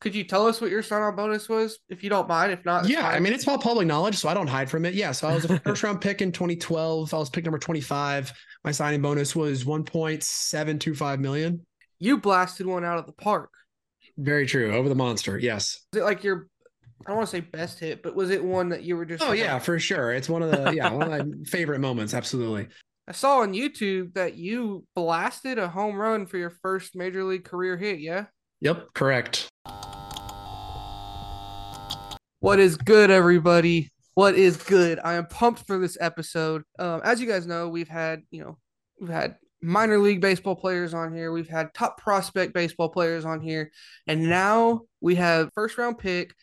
Could you tell us what your sign on bonus was, if you don't mind? If not, Yeah, I mean it's all public knowledge, so I don't hide from it. Yeah, so I was a first round pick in 2012. I was pick number 25. My signing bonus was 1.725 million. you blasted one out of the park. Very true. Over the monster. Yes. Was it like your, I don't want to say best hit, but was it one that you were just? Oh like, yeah, oh. for sure. It's one of the yeah one of my favorite moments. Absolutely. I saw on YouTube that you blasted a home run for your first major league career hit. Yeah. Yep. Correct. What is good, everybody? What is good? I am pumped for this episode. Um, as you guys know, we've had, you know, we've had minor league baseball players on here. We've had top prospect baseball players on here. And now we have first round pick,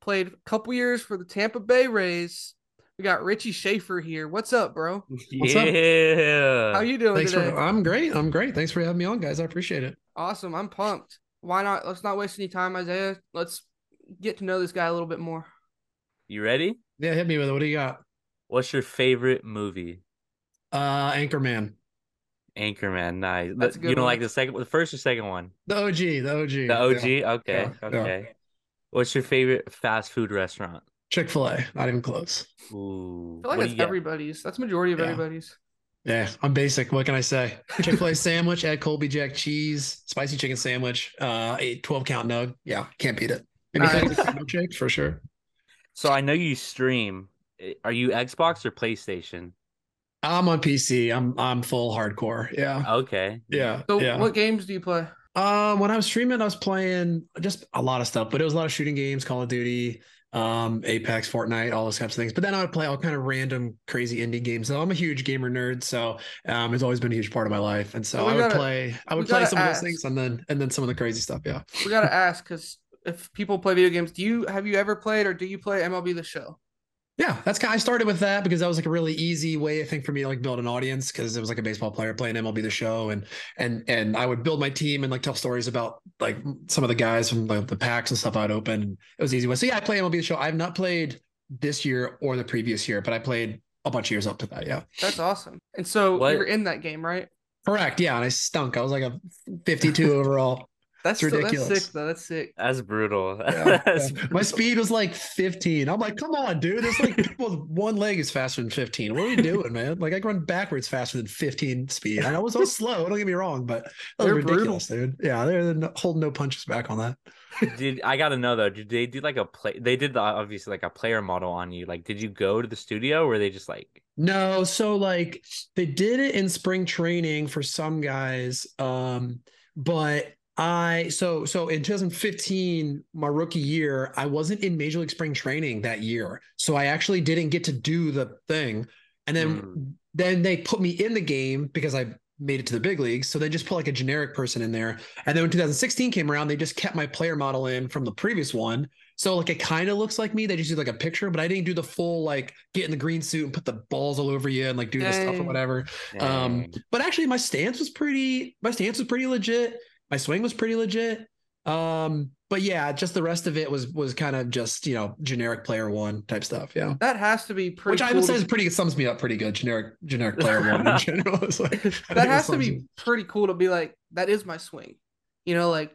played a couple years for the Tampa Bay Rays. We got Richie Shaffer here. What's up, bro? What's up? yeah. How you doing Thanks today? for. I'm great. I'm great. Thanks for having me on, guys. I appreciate it. Awesome. I'm pumped. Why not? Let's not waste any time, Isaiah. Let's get to know this guy a little bit more. You ready? Yeah, hit me with it. What do you got? What's your favorite movie? Uh, Anchorman, Anchorman. Nice. That's a you don't one. like the second, the first or second one? the OG, the OG, The OG. Yeah. Okay. Yeah, yeah. Okay. What's your favorite fast food restaurant? Chick Fil A. Not even close. Ooh. I feel like what do that's you get? everybody's. That's majority of Yeah. everybody's. Yeah, I'm basic. What can I say? Chick Fil A sandwich, add Colby Jack cheese, spicy chicken sandwich, uh, a 12 count nug. Yeah, can't beat it. Maybe Nice. milkshake for sure. So I know you stream. Eh, Are you Xbox or PlayStation? I'm on PC. I'm I'm full hardcore. Yeah, Okay. yeah, So, yeah. what games do you play? Um, when I was streaming, I was playing just a lot of stuff, but it was a lot of shooting games, Call of Duty, um, Apex, Fortnite, all those types of things. But then I would play all kind of random, crazy indie games. So I'm a huge gamer nerd, so um, it's always been a huge part of my life. And so So we I would gotta- play, I would play some of those things, and then and then some of the crazy stuff. Yeah. We gotta ask because if people play video games, do you have you ever played or do you play MLB The Show? Yeah, that's kind. Of, I started with that because that was like a really easy way, I think, for me to like build an audience because it was like a baseball player playing MLB the Show, and and and I would build my team and like tell stories about like some of the guys from the, the packs and stuff I'd open. It was easy. way. So yeah, I play MLB the Show. I've not played this year or the previous year, but I played a bunch of years up to that. Yeah, That's awesome. And so What- you're in that game, right? correct. Yeah, and I stunk. I was like a 52 overall. That's It's ridiculous. That's sick though. That's sick. That's brutal. Yeah, That's yeah. My speed was like 15. I'm like, come on, dude. It's like people with one leg is faster than 15. What are you doing, man? Like I can run backwards faster than 15 speed. I was so slow. Don't get me wrong, but that They're ridiculous, dude. Yeah, they're holding no punches back on that. Did I gotta know though? Did they do like a play? They did the, obviously like a player model on you. Like, did you go to the studio or were they just like? No, so like they did it in spring training for some guys. Um, but I so so in 2015, my rookie year, I wasn't in major league spring training that year. So I actually didn't get to do the thing. And then Mm. then they put me in the game because I made it to the big leagues. So they just put like a generic person in there. And then when 2016 came around, they just kept my player model in from the previous one. So like it kind of looks like me. They just do like a picture, but I didn't do the full like get in the green suit and put the balls all over you and like do this stuff or Dang. whatever. Um, but actually my stance was pretty my stance was pretty legit. My swing was pretty legit. Um, but yeah, just the rest of it was was kind of just, you know, generic player one type stuff. Yeah. That has to be pretty. Which I cool would to- say is pretty sums me up pretty good. Generic generic player one in general. Like, that has to be pretty cool to be like that is my swing. You know, like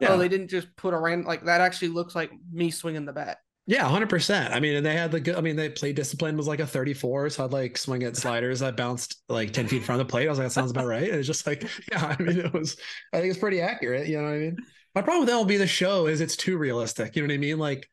Yeah. oh, they didn't just put a random like that. Actually looks like me swinging the bat. Yeah, hundred percent. I mean, and they had the good. I mean, they play discipline was like a thirty-four, so I'd like swing at sliders that bounced like ten feet from the plate. I was like, that sounds about right. And it's just like, yeah, I mean, it was. I think it's pretty accurate. You know what I mean? My problem with MLB the Show is it's too realistic. You know what I mean? Like,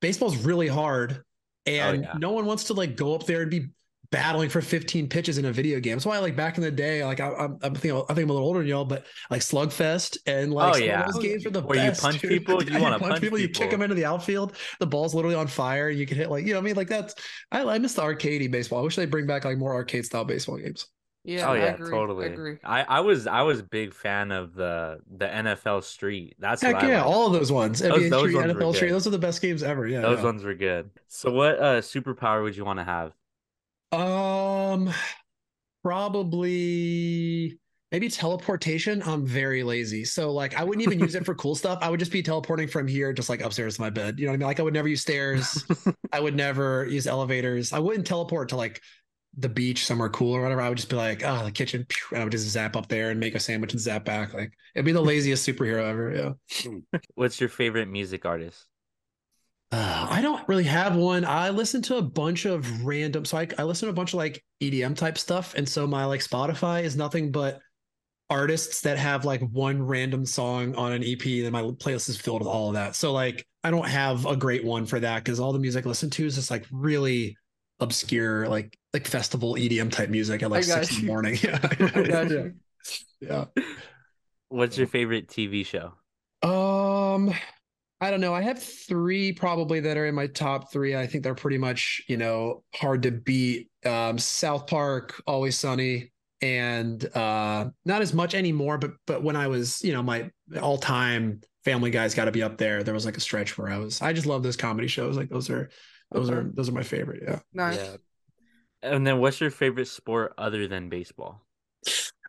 baseball's really hard, oh, and yeah. no one wants to like go up there and be battling for 15 pitches in a video game. That's why, like back in the day, like I, I'm, I'm thinking, I think I'm a little older than y'all, but like Slugfest and like Oh, yeah. those games are the Where you best. punch dude. people, you wanna punch people, you kick them into the outfield. The ball's literally on fire. You can hit like you know, what I mean, like that's I, I miss the arcadey baseball. I wish they bring back like more arcade style baseball games. Yeah, oh I yeah, agree. totally. I agree. I, I was I was a big fan of the the NFL Street. That's Heck yeah, all of those ones. Those- NBA those Street, ones were NFL Street, those are the best games ever. Yeah. Those yeah. ones were good. So what uh superpower would you want to have? Um, probably maybe teleportation. I'm very lazy, so like I wouldn't even use it for cool stuff. I would just be teleporting from here, just like upstairs to my bed. You know what I mean? Like I would never use stairs. I would never use elevators. I wouldn't teleport to like the beach somewhere cool or whatever, I would just be like, oh, the kitchen, and I would just zap up there and make a sandwich and zap back. Like it'd be the laziest superhero ever. Yeah. What's your favorite music artist? Uh, I don't really have one. I listen to a bunch of random, so I, I listen to a bunch of like EDM type stuff, and so my like Spotify is nothing but artists that have like one random song on an EP. And my playlist is filled with all of that. So like I don't have a great one for that because all the music I listen to is just like really obscure, like like festival EDM type music at like six you. in the morning. Yeah. yeah. yeah. What's your favorite TV show? Um I don't know. I have three probably that are in my top three. I think they're pretty much, you know, hard to beat. Um, South Park, Always Sunny, and uh, not as much anymore. But but when I was, you know, my all time Family Guy's got to be up there. There was like a stretch where I was. I just love those comedy shows. Like those are those okay. are those are my favorite. Yeah. Nice. Yeah. And then, what's your favorite sport other than baseball?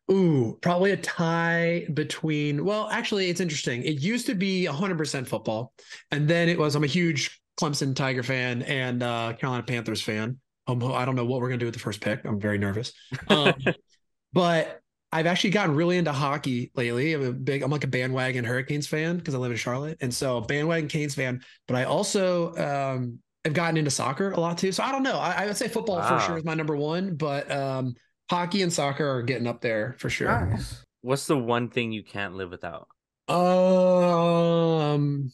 Ooh, probably a tie between. Well, actually, it's interesting. It used to be 100% football, and then it was. I'm a huge Clemson Tiger fan and uh, Carolina Panthers fan. Um, I don't know what we're gonna do with the first pick. I'm very nervous. Um, but I've actually gotten really into hockey lately. I'm a big. I'm like a bandwagon Hurricanes fan because I live in Charlotte, and so bandwagon Canes fan. But I also um, have gotten into soccer a lot too. So I don't know. I, I would say football wow. for sure is my number one, but um, hockey and soccer are getting up there for sure. Nice. What's the one thing you can't live without? Um,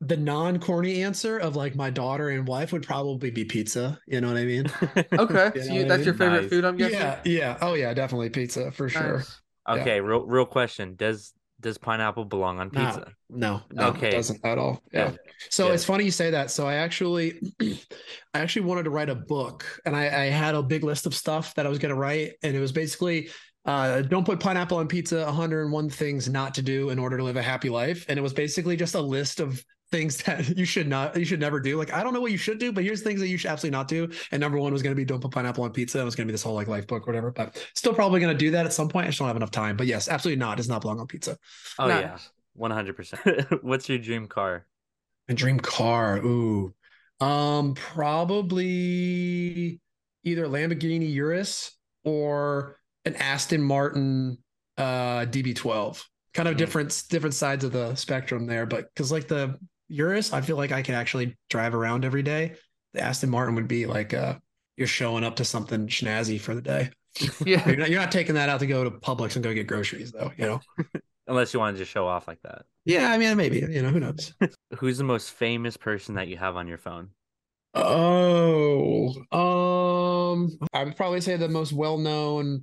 the non-corny answer of like my daughter and wife would probably be pizza. You know what I mean? okay, you so you, that's mean? your favorite nice. food, I'm guessing. Yeah, yeah, oh yeah, definitely pizza for nice. sure. Okay, yeah. real real question: Does does pineapple belong on pizza? No, no, no okay, it doesn't at all. Yeah. So it's funny you say that. So I actually, I actually wanted to write a book, and I, I had a big list of stuff that I was going to write, and it was basically uh, don't put pineapple on pizza 101 things not to do in order to live a happy life and it was basically just a list of things that you should not you should never do. Like i don't know what you should do but here's things that you should absolutely not do. And number one was going to be don't put pineapple on pizza. It was going to be this whole like life book or whatever but still probably going to do that at some point. I just don't have enough time but yes absolutely not. Does not belong on pizza. Oh no. yeah. 100% what's your dream car? A dream car. Ooh. Um probably either lamborghini urus or an aston martin uh db12 kind of mm. different different sides of the spectrum there but because like the Urus, I feel like I can actually drive around every day. The Aston Martin would be like uh, you're showing up to something snazzy for the day. Yeah, you're not, you're not taking that out to go to Publix and go get groceries, though. You know, unless you want to just show off like that. Yeah, I mean, maybe you know who knows. Who's the most famous person that you have on your phone? Oh, um, I would probably say the most well-known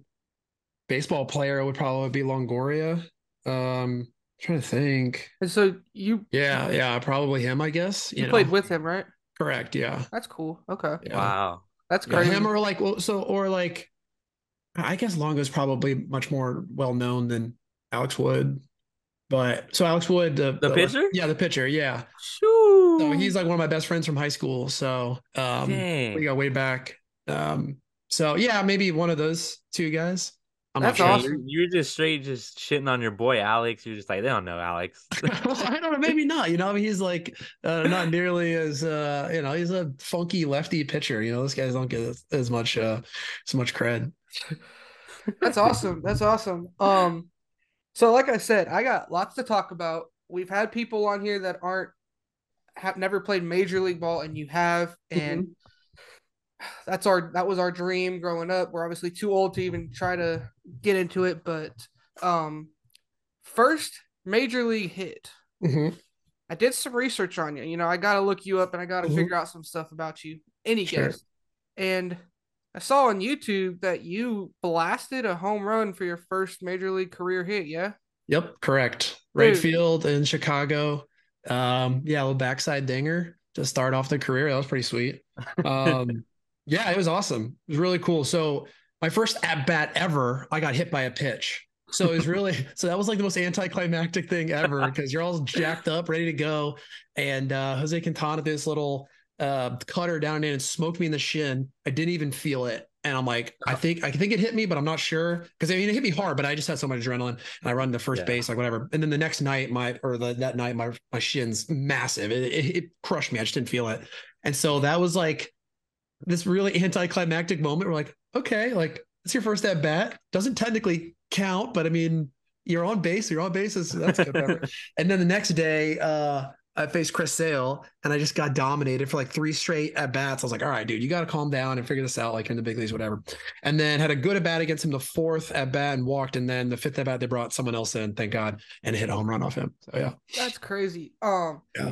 baseball player would probably be Longoria. Um, trying to think. And so you Yeah, yeah, probably him, I guess. You, you played with him, right? Correct, yeah. That's cool. Okay. Yeah. Wow. That's crazy. Yeah, him or like well, so or like I guess Longo's probably much more well known than Alex Wood. But so Alex Wood, the, the, the pitcher, yeah, the pitcher, yeah. Shoo. So he's like one of my best friends from high school. So um, Dang. we got way back. Um, so yeah, maybe one of those two guys. I'm That's not sure. Awesome. You're, just straight just shitting on your boy Alex. You're just like they don't know Alex. I don't know, maybe not. You know, I mean, he's like uh, not nearly as uh, you know, he's a funky lefty pitcher. You know, those guys don't get as, as much uh, as much cred. That's awesome. That's awesome. Um, so like I said, I got lots to talk about. We've had people on here that aren't have never played major league ball, and you have, and mm-hmm that's our that was our dream growing up. We're obviously too old to even try to get into it, but um, first major league hit. Mm-hmm. I did some research on you. You know, I got to look you up and I got to mm-hmm. figure out some stuff about you. Any sure. guess? And I saw on YouTube that you blasted a home run for your first major league career hit. Yeah. Yep, correct. Right field in Chicago. Um, yeah, a little backside dinger to start off the career. That was pretty sweet. Um, yeah, it was awesome. It was really cool. So my first at bat ever, I got hit by a pitch. So it was really so that was like the most anticlimactic thing ever because you're all jacked up, ready to go. And uh Jose Quintana did this little uh cutter down in and smoked me in the shin. I didn't even feel it. And I'm like, I think I think it hit me, but I'm not sure. Cause I mean it hit me hard, but I just had so much adrenaline and I run to first yeah. base, like whatever. And then the next night, my or the that night, my my shin's massive. It, it, it crushed me. I just didn't feel it. And so that was like this really anticlimactic moment. We're like, okay, like it's your first at bat. Doesn't technically count, but I mean, you're on base. You're on bases. So that's good. and then the next day, uh, I faced Chris Sale and I just got dominated for like three straight at bats. I was like, all right, dude, you got to calm down and figure this out. Like in the big leagues, whatever. And then had a good at bat against him the fourth at bat and walked. And then the fifth at bat, they brought someone else in, thank God, and hit a home run off him. So yeah. That's crazy. Um, Yeah.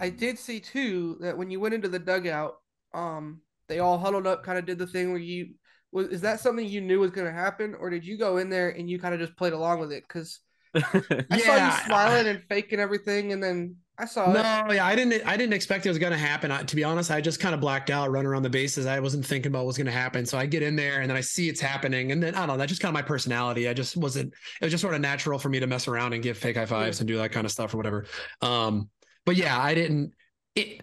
I did see too that when you went into the dugout, um, they all huddled up, kind of did the thing where you was. Is that something you knew was going to happen, or did you go in there and you kind of just played along with it? Because I saw you smiling and faking everything, and then I saw it. No, yeah, I didn't. I didn't expect it was going to happen. I, to be honest, I just kind of blacked out, running around the bases. I wasn't thinking about what was going to happen. So I get in there, and then I see it's happening, and then I don't know. That's just kind of my personality. I just wasn't. It was just sort of natural for me to mess around and give fake high fives and do that kind of stuff or whatever. Um, but yeah, I didn't. It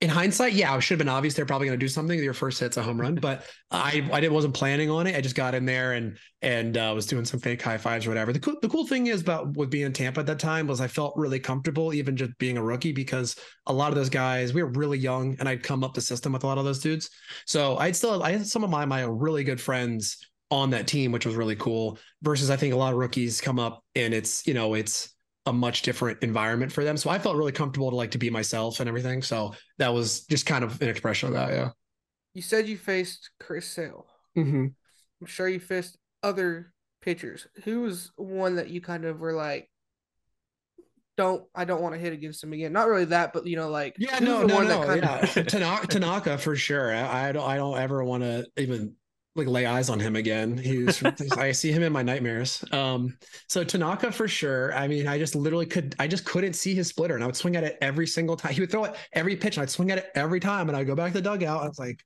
in hindsight, yeah, it should have been obvious they're probably going to do something. Your first hit's a home run, but I I didn't wasn't planning on it. I just got in there and and uh, was doing some fake high fives or whatever. The cool the cool thing is about with being in Tampa at that time was I felt really comfortable even just being a rookie because a lot of those guys we were really young and I'd come up the system with a lot of those dudes. So I'd still I had some of my my really good friends on that team, which was really cool. Versus I think a lot of rookies come up and it's you know it's a much different environment for them. So I felt really comfortable to like to be myself and everything. So that was just kind of an expression of that. Yeah. You said you faced Chris Sale. Mm-hmm. I'm sure you faced other pitchers. Who was one that you kind of were like, don't I don't want to hit against him again? Not really that, but you know, like Yeah, no, the no, one no. that kind yeah. of Tanaka, Tanaka for sure. I, I don't, I don't ever want to even like lay eyes on him again. He's, I see him in my nightmares. Um, so Tanaka for sure. I mean, I just literally could, I just couldn't see his splitter, and I would swing at it every single time. He would throw it every pitch, and I'd swing at it every time, and I'd go back to the dugout. I was like.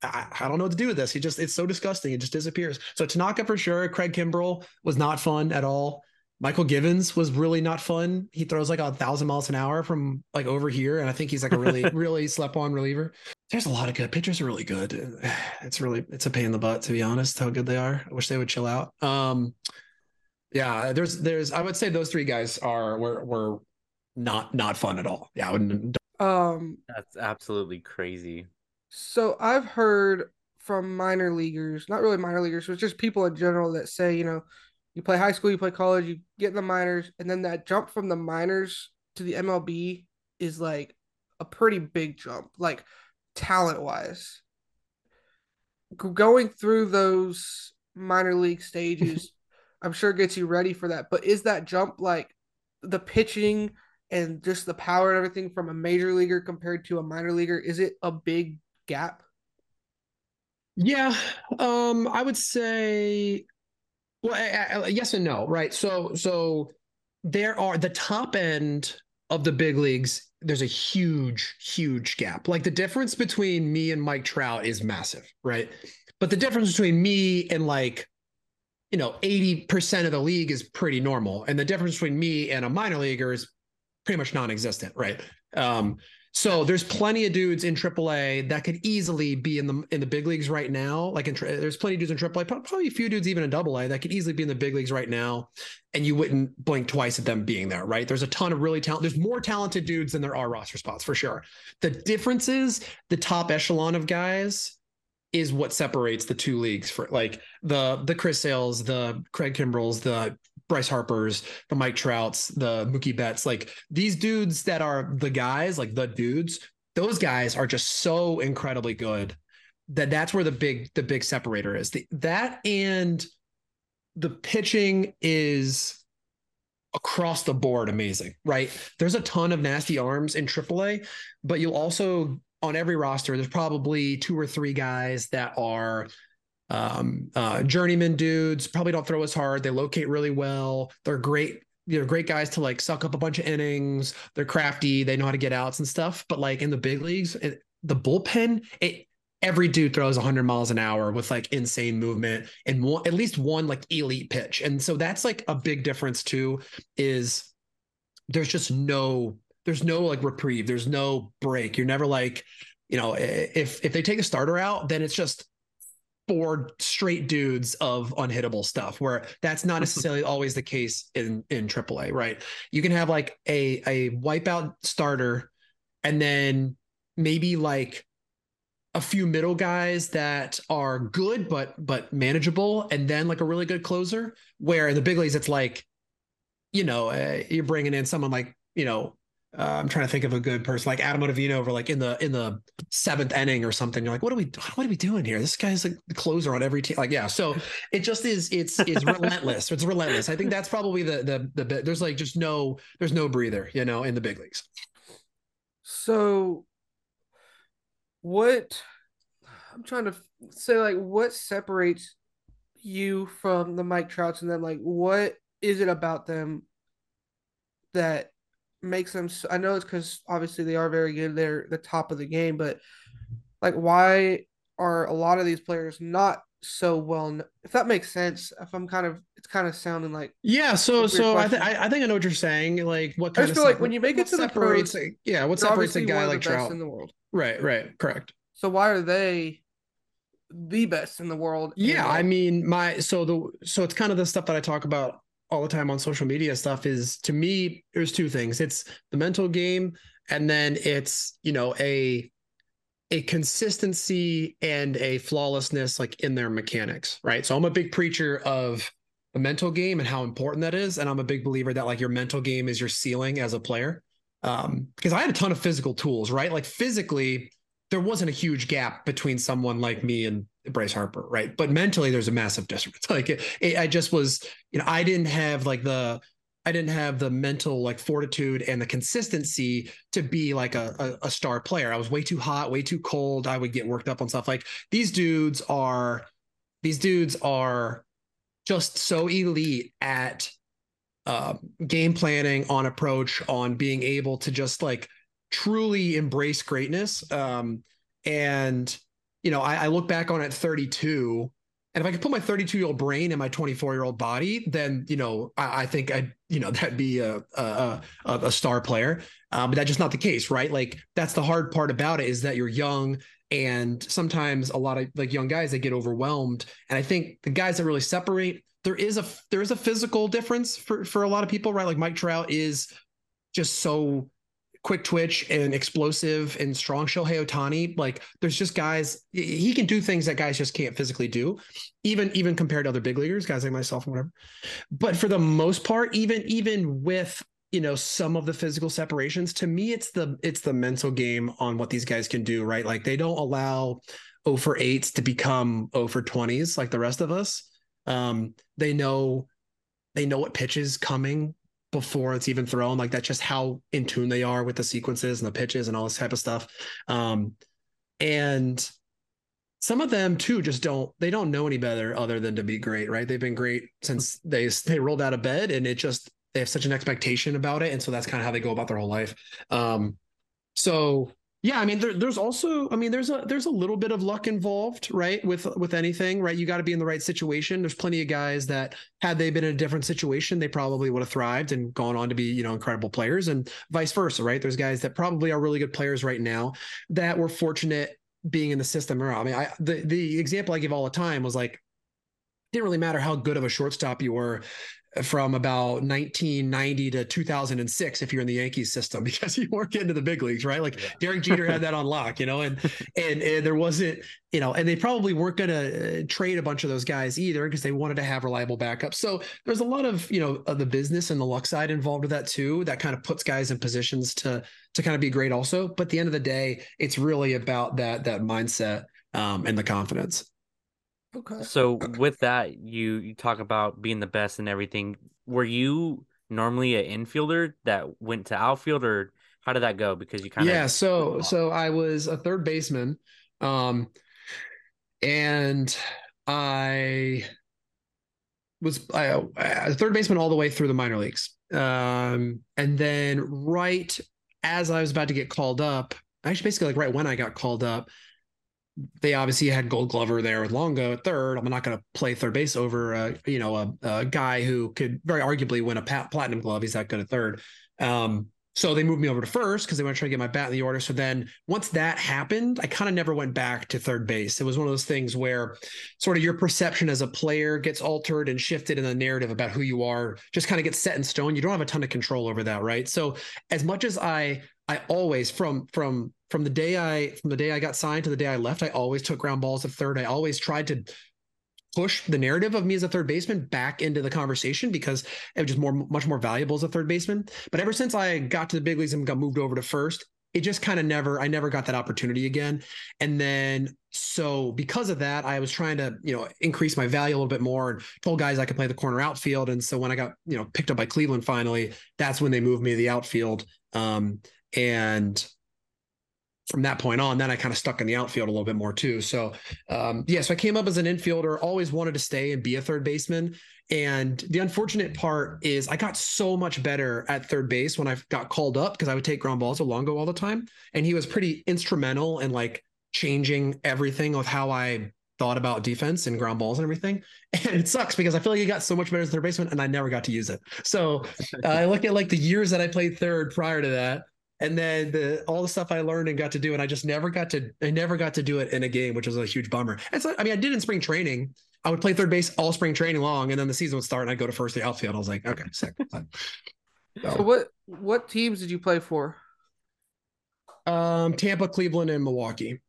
I, I don't know what to do with this. He just, it's so disgusting. It just disappears. So Tanaka for sure. Craig Kimbrel was not fun at all. Mychal Givens was really not fun. He throws like a thousand miles an hour from like over here. And I think he's like a really, really slept on reliever. There's a lot of good pitchers are really good. It's really, it's a pain in the butt, to be honest, how good they are. I wish they would chill out. Um, yeah, there's, there's, I would say those three guys are, were, were not, not fun at all. Yeah. I wouldn't, um That's absolutely crazy. So I've heard from minor leaguers, not really minor leaguers, but just people in general that say, you know, you play high school, you play college, you get in the minors, and then that jump from the minors to the MLB is like a pretty big jump, like talent wise. Going through those minor league stages, I'm sure gets you ready for that. But is that jump like the pitching and just the power and everything from a major leaguer compared to a minor leaguer? Is it a big gap? Yeah, um, I would say, well, I, I, yes and no, right? So, so there are the top end of the big leagues. There's a huge, huge gap. Like the difference between me and Mike Trout is massive, right? But the difference between me and like, you know, 80% of the league is pretty normal. And the difference between me and a minor leaguer is pretty much non-existent, right? Um, so there's plenty of dudes in AAA that could easily be in the in the big leagues right now. Like in, there's plenty of dudes in AAA, probably a few dudes even in AA that could easily be in the big leagues right now, and you wouldn't blink twice at them being there. Right? There's a ton of really talented. There's more talented dudes than there are roster spots for sure. The difference is the top echelon of guys is what separates the two leagues for like the the Chris Sales, the Craig Kimbrels, the Bryce Harper's, the Mike Trouts, the Mookie Betts, like these dudes that are the guys, like the dudes, those guys are just so incredibly good that that's where the big the big separator is. The, that and the pitching is across the board amazing, right? There's a ton of nasty arms in AAA, but you'll also on every roster there's probably two or three guys that are um, uh, journeyman dudes probably don't throw as hard. They locate really well. They're great. They're great guys to like suck up a bunch of innings. They're crafty. They know how to get outs and stuff. But like in the big leagues, it, the bullpen, it, every dude throws 100 miles an hour with like insane movement and one, at least one like elite pitch. And so that's like a big difference too. Is there's just no there's no like reprieve. There's no break. You're never like you know if if they take a starter out, then it's just four straight dudes of unhittable stuff where that's not necessarily always the case in in AAA, right? You can have like a a wipeout starter and then maybe like a few middle guys that are good but but manageable, and then like a really good closer. Where in the big leagues, it's like, you know, uh, you're bringing in someone like you know uh, I'm trying to think of a good person like Adam Ottavino over like in the in the seventh inning or something. You're like, what are we what are we doing here? This guy's like the closer on every team. Like, yeah. So it just is it's it's relentless. It's relentless. I think that's probably the the the there's like just no there's no breather, you know, in the big leagues. So what I'm trying to say like what separates you from the Mike Trouts and then like what is it about them that makes them so, I know it's because obviously they are very good. They're the top of the game, but like why are a lot of these players not so well if that makes sense if i'm kind of it's kind of sounding like yeah so so I, th- I think i know what you're saying like what kind I just of feel like when you make it to the pros yeah what separates a guy like trout. in the world. Right right correct. So why are they the best in the world yeah i mean my so the so it's kind of the stuff that i talk about all the time on social media stuff is to me there's two things. It's the mental game and then it's you know a a consistency and a flawlessness like in their mechanics right? So i'm a big preacher of the mental game and how important that is and i'm a big believer that like your mental game is your ceiling as a player. Um because i had a ton of physical tools right? Like physically there wasn't a huge gap between someone like me and Bryce Harper, right? But mentally, there's a massive difference. Like, it, it, I just was, you know, I didn't have like the, I didn't have the mental like fortitude and the consistency to be like a, a, a star player. I was way too hot, way too cold. I would get worked up on stuff. Like these dudes are, these dudes are just so elite at uh, game planning, on approach, on being able to just like truly embrace greatness. Um, and you know, I, I look back on it 32, and if I could put my 32 year old brain in my 24 year old body, then you know, I, I think I, you know, that'd be a a, a star player. Um, but that's just not the case, right? Like that's the hard part about it is that you're young, and sometimes a lot of like young guys they get overwhelmed. And I think the guys that really separate, there is a there is a physical difference for for a lot of people, right? Like Mike Trout is just so quick twitch and explosive and strong Shohei Ohtani. Like there's just guys he can do things that guys just can't physically do, even even compared to other big leaguers, guys like myself and whatever. But for the most part, even even with you know some of the physical separations, to me it's the it's the mental game on what these guys can do, right? Like they don't allow 0 for 8s to become 0 for 20s like the rest of us. Um, they know they know what pitches coming before it's even thrown. Like that's just how in tune they are with the sequences and the pitches and all this type of stuff. Um, and some of them too just don't they don't know any better other than to be great, right? They've been great since they they rolled out of bed, and it just they have such an expectation about it, and so that's kind of how they go about their whole life. Um, so yeah, I mean, there, there's also, I mean, there's a there's a little bit of luck involved, right? With with anything, right? You got to be in the right situation. There's plenty of guys that had they been in a different situation, they probably would have thrived and gone on to be, you know, incredible players, and vice versa, right? There's guys that probably are really good players right now that were fortunate being in the system. Or I mean, I the the example I give all the time was like didn't really matter how good of a shortstop you were from about 1990 to 2006 if you're in the Yankees system because you weren't getting to the big leagues, right? Like yeah. Derek Jeter had that on lock, you know, and, and and there wasn't, you know, and they probably weren't going to uh, trade a bunch of those guys either because they wanted to have reliable backups. So there's a lot of you know of the business and the luck side involved with that too. That kind of puts guys in positions to to kind of be great also. But at the end of the day, it's really about that that mindset um, and the confidence. Okay. So with that, you you talk about being the best and everything. Were you normally an infielder that went to outfield, or how did that go? Because you kind of yeah. So so I was a third baseman, um, and I was I, a third baseman all the way through the minor leagues. Um, and then right as I was about to get called up, actually basically like right when I got called up, they obviously had Gold Glover there with Longo at third. I'm not going to play third base over, a, you know, a, a, guy who could very arguably win a platinum glove. He's that good at third. Um, so they moved me over to first because they want to try to get my bat in the order. So then once that happened, I kind of never went back to third base. It was one of those things where sort of your perception as a player gets altered and shifted in the narrative about who you are, just kind of gets set in stone. You don't have a ton of control over that, right? So as much as I I always from from from the day I from the day I got signed to the day I left, I always took ground balls at third. I always tried to push the narrative of me as a third baseman back into the conversation because it was just more much more valuable as a third baseman. But ever since I got to the big leagues and got moved over to first, it just kind of never I never got that opportunity again. And then so because of that, I was trying to, you know, increase my value a little bit more and told guys I could play the corner outfield. And so when I got, you know, picked up by Cleveland finally, that's when they moved me to the outfield. Um, and from that point on, then I kind of stuck in the outfield a little bit more too. So, um, yeah, so I came up as an infielder, always wanted to stay and be a third baseman. And the unfortunate part is I got so much better at third base when I got called up because I would take ground balls to Longo all the time. And he was pretty instrumental in like changing everything with how I thought about defense and ground balls and everything. And it sucks because I feel like he got so much better as third baseman and I never got to use it. So uh, I look at like the years that I played third prior to that and then the all the stuff I learned and got to do, and I just never got to I never got to do it in a game, which was a huge bummer. And so I mean, I did in spring training. I would play third base all spring training long, and then the season would start, and I'd go to first the outfield. I was like, okay, sick. So, so what what teams did you play for? Um, Tampa, Cleveland, and Milwaukee.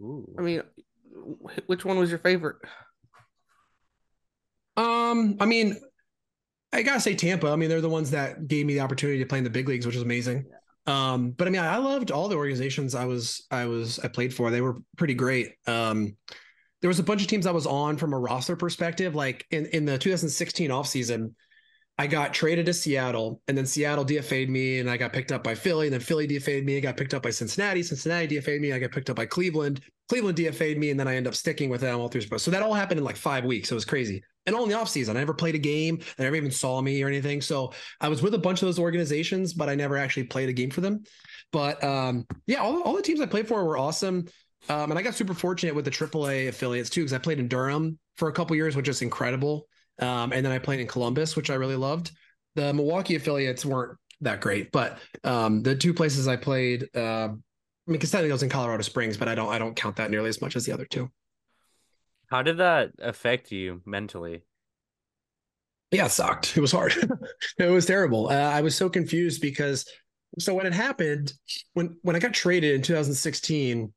Ooh. I mean, which one was your favorite? Um, I mean, I gotta say Tampa. I mean, they're the ones that gave me the opportunity to play in the big leagues, which is amazing. Yeah. Um, but I mean, I loved all the organizations I was I was I played for. They were pretty great. Um, there was a bunch of teams I was on from a roster perspective. Like in in the 2016 offseason, I got traded to Seattle, and then Seattle DFA'd me, and I got picked up by Philly. And then Philly DFA'd me, I got picked up by Cincinnati. Cincinnati DFA'd me, I got picked up by Cleveland. Cleveland DFA'd me, and then I end up sticking with them all through. So that all happened in like five weeks. It was crazy. And all in the offseason. I never played a game. They never even saw me or anything. So I was with a bunch of those organizations, but I never actually played a game for them. But um, yeah, all, all the teams I played for were awesome. Um, and I got super fortunate with the AAA affiliates too, because I played in Durham for a couple years, which is incredible. Um, and then I played in Columbus, which I really loved. The Milwaukee affiliates weren't that great, but um, the two places I played, uh, I mean, because technically I was in Colorado Springs, but I don't I don't count that nearly as much as the other two. How did that affect you mentally? Yeah, it sucked. It was hard. it was terrible. Uh, I was so confused because so what had happened when when I got traded in 2016,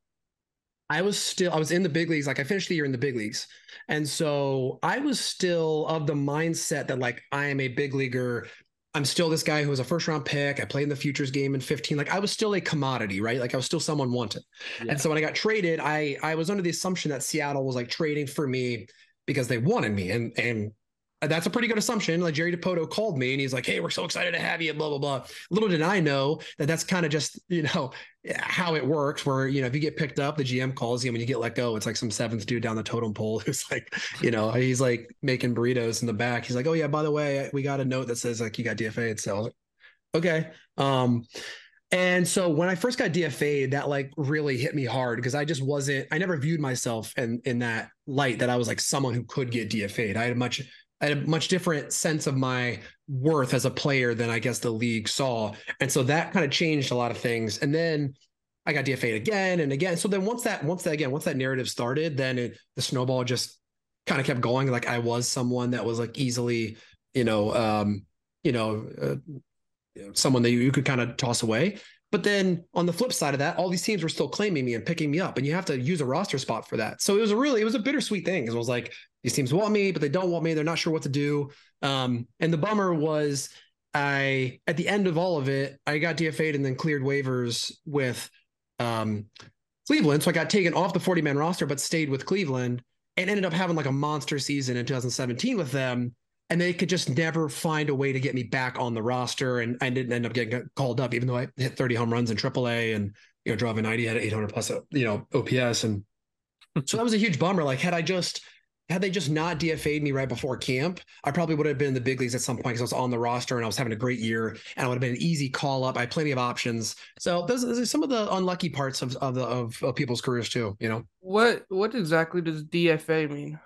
I was still I was in the big leagues. Like I finished the year in the big leagues, and so I was still of the mindset that like I am a big leaguer. I'm still this guy who was a first round pick. I played in the futures game in 15. Like I was still a commodity, right? Like I was still someone wanted. Yeah. And so when I got traded, I I was under the assumption that Seattle was like trading for me because they wanted me. And and that's a pretty good assumption. Like Jerry Dipoto called me and he's like, Hey, we're so excited to have you, blah, blah, blah. Little did I know that that's kind of just, you know, how it works where, you know, if you get picked up, the GM calls you and when you get let go, it's like some seventh dude down the totem pole who's like, you know, he's like making burritos in the back. He's like, Oh yeah, by the way, we got a note that says like you got DFA. So like, okay. Um, and so when I first got DFA'd, that like really hit me hard because I just wasn't, I never viewed myself in in that light that I was like someone who could get DFA'd. I had a much a much different sense of my worth as a player than I guess the league saw. And so that kind of changed a lot of things. And then I got DFA'd again and again. So then once that, once that again, once that narrative started, then it, the snowball just kind of kept going. Like I was someone that was like easily, you know, um, you know, uh, someone that you, you could kind of toss away. But then on the flip side of that, all these teams were still claiming me and picking me up, and you have to use a roster spot for that. So it was a really, it was a bittersweet thing it was like these teams want me, but they don't want me. They're not sure what to do. Um, and the bummer was, I at the end of all of it, I got DFA'd and then cleared waivers with um, Cleveland. So I got taken off the 40 man roster, but stayed with Cleveland and ended up having like a monster season in 2017 with them and they could just never find a way to get me back on the roster. And I didn't end up getting called up, even though I hit 30 home runs in AAA and you know driving 90 at 800 plus you know OPS. And so that was a huge bummer. Like had I just had they just not DFA'd me right before camp, I probably would have been in the big leagues at some point because I was on the roster and I was having a great year and I would have been an easy call up. I had plenty of options. So those, those are some of the unlucky parts of of, the, of of people's careers too. You know what what exactly does DFA mean?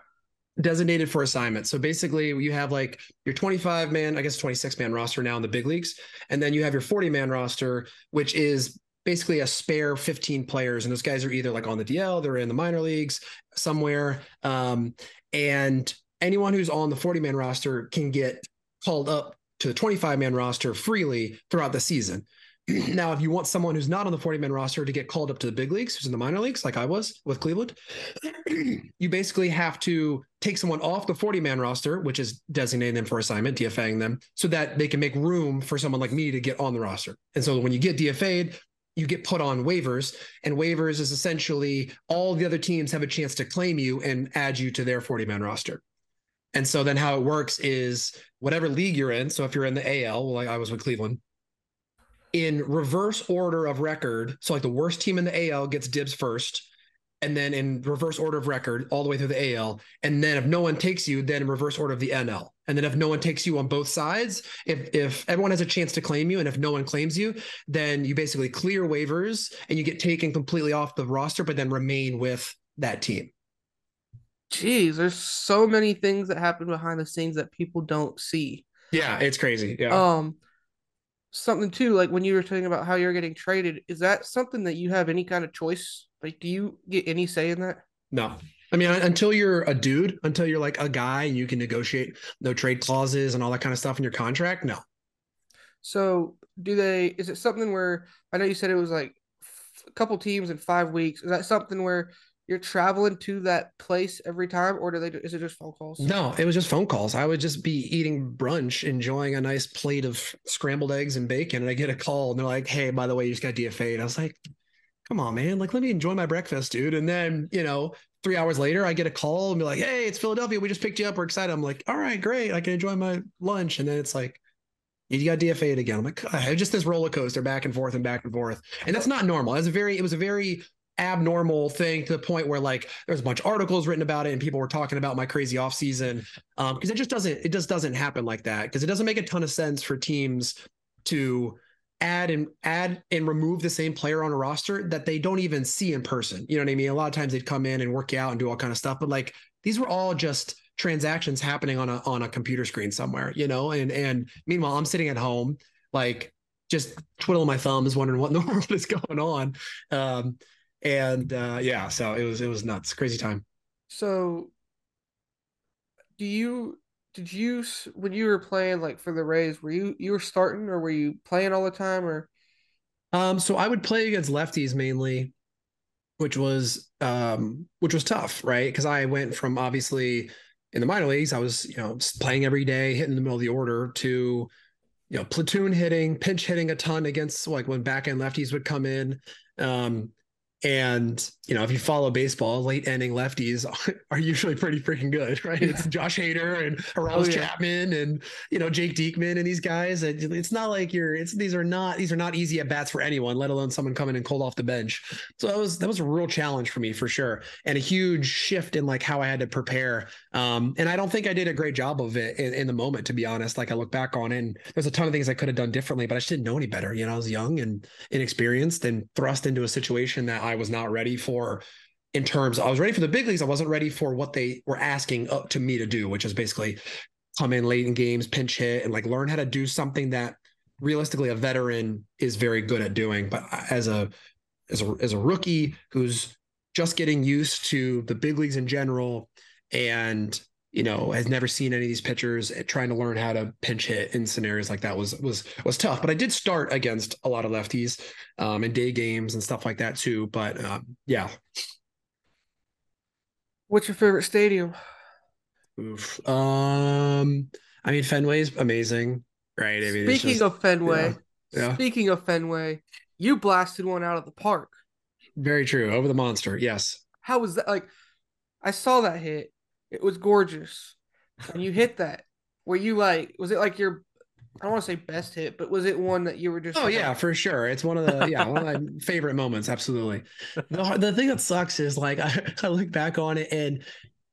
designated for assignment. So basically, you have like your 25 man, I guess 26 man roster now in the big leagues, and then you have your 40 man roster, which is basically a spare 15 players, and those guys are either like on the DL, they're in the minor leagues somewhere, um, and anyone who's on the 40 man roster can get called up to the 25 man roster freely throughout the season. now, if you want someone who's not on the 40 man roster to get called up to the big leagues, who's in the minor leagues, like I was with Cleveland, you basically have to take someone off the 40 man roster, which is designating them for assignment, DFAing them, so that they can make room for someone like me to get on the roster. And so when you get DFA'd, you get put on waivers, and waivers is essentially all the other teams have a chance to claim you and add you to their 40 man roster. And so then how it works is whatever league you're in. So if you're in the AL, like I was with Cleveland, in reverse order of record. So like the worst team in the AL gets dibs first, and then in reverse order of record all the way through the AL. And then if no one takes you, then in reverse order of the NL. And then if no one takes you on both sides, if if everyone has a chance to claim you, and if no one claims you, then you basically clear waivers and you get taken completely off the roster, but then remain with that team. Jeez, there's so many things that happen behind the scenes that people don't see. Yeah, it's crazy. Yeah. Um, something too, like when you were talking about how you're getting traded, is that something that you have any kind of choice? Like, do you get any say in that? No. I mean, until you're a dude, until you're like a guy and you can negotiate no trade clauses and all that kind of stuff in your contract, no. So, do they, is it something where I know you said it was like a couple teams in five weeks? Is that something where you're traveling to that place every time, or do they? Is it just phone calls? No, it was just phone calls. I would just be eating brunch, enjoying a nice plate of scrambled eggs and bacon, and I get a call, and they're like, "Hey, by the way, you just got DFA'd." I was like, "Come on, man! Like, let me enjoy my breakfast, dude." And then, you know, three hours later, I get a call and be like, "Hey, it's Philadelphia. We just picked you up. We're excited." I'm like, "All right, great. I can enjoy my lunch." And then it's like, you got DFA'd again. I'm like, God, just this roller coaster back and forth and back and forth. And that's not normal. It's a very, it was a very abnormal thing to the point where like there's a bunch of articles written about it and people were talking about my crazy off season um because it just doesn't it just doesn't happen like that because it doesn't make a ton of sense for teams to add and add and remove the same player on a roster that they don't even see in person. You know what i mean? A lot of times they'd come in and work out and do all kind of stuff but like these were all just transactions happening on a on a computer screen somewhere you know? And and meanwhile i'm sitting at home like just twiddling my thumbs wondering what in the world is going on. Um and uh, yeah, so it was it was nuts, crazy time. So, do you did you when you were playing like for the Rays, were you you were starting or were you playing all the time or? Um, so I would play against lefties mainly, which was um, which was tough, right? Because I went from obviously in the minor leagues, I was you know playing every day, hitting the middle of the order, to you know platoon hitting, pinch hitting a ton against like when back end lefties would come in. Um, and you know, if you follow baseball, late ending lefties are usually pretty freaking good, right? Yeah. It's Josh Hader and Aroldis oh, yeah. Chapman and you know Jake Diekman and these guys. It's not like you're. It's these are not these are not easy at bats for anyone, let alone someone coming and cold off the bench. So that was that was a real challenge for me for sure, and a huge shift in like how I had to prepare. Um, and I don't think I did a great job of it in, in the moment, to be honest. Like I look back on it, and there's a ton of things I could have done differently, but I just didn't know any better. You know, I was young and inexperienced and thrust into a situation that I was not ready for in terms I was ready for the big leagues. I wasn't ready for what they were asking up to me to do, which is basically come in late in games, pinch hit, and like learn how to do something that realistically a veteran is very good at doing. But as a as a as a rookie who's just getting used to the big leagues in general and you know has never seen any of these pitchers eh, trying to learn how to pinch hit in scenarios like that was was was tough. But i did start against a lot of lefties um in day games and stuff like that too but um yeah. What's your favorite stadium? Oof. um i mean fenway's amazing right? I mean, speaking just, of fenway yeah, yeah. speaking of fenway you blasted one out of the park. Very true over the monster yes. How was that like i saw that hit it was gorgeous. And you hit that. Were you like, was it like your, I don't want to say best hit, but was it one that you were just? Oh, like, yeah, oh, for sure. It's one of the, yeah, one of my favorite moments. Absolutely. The, the thing that sucks is like, I, I look back on it and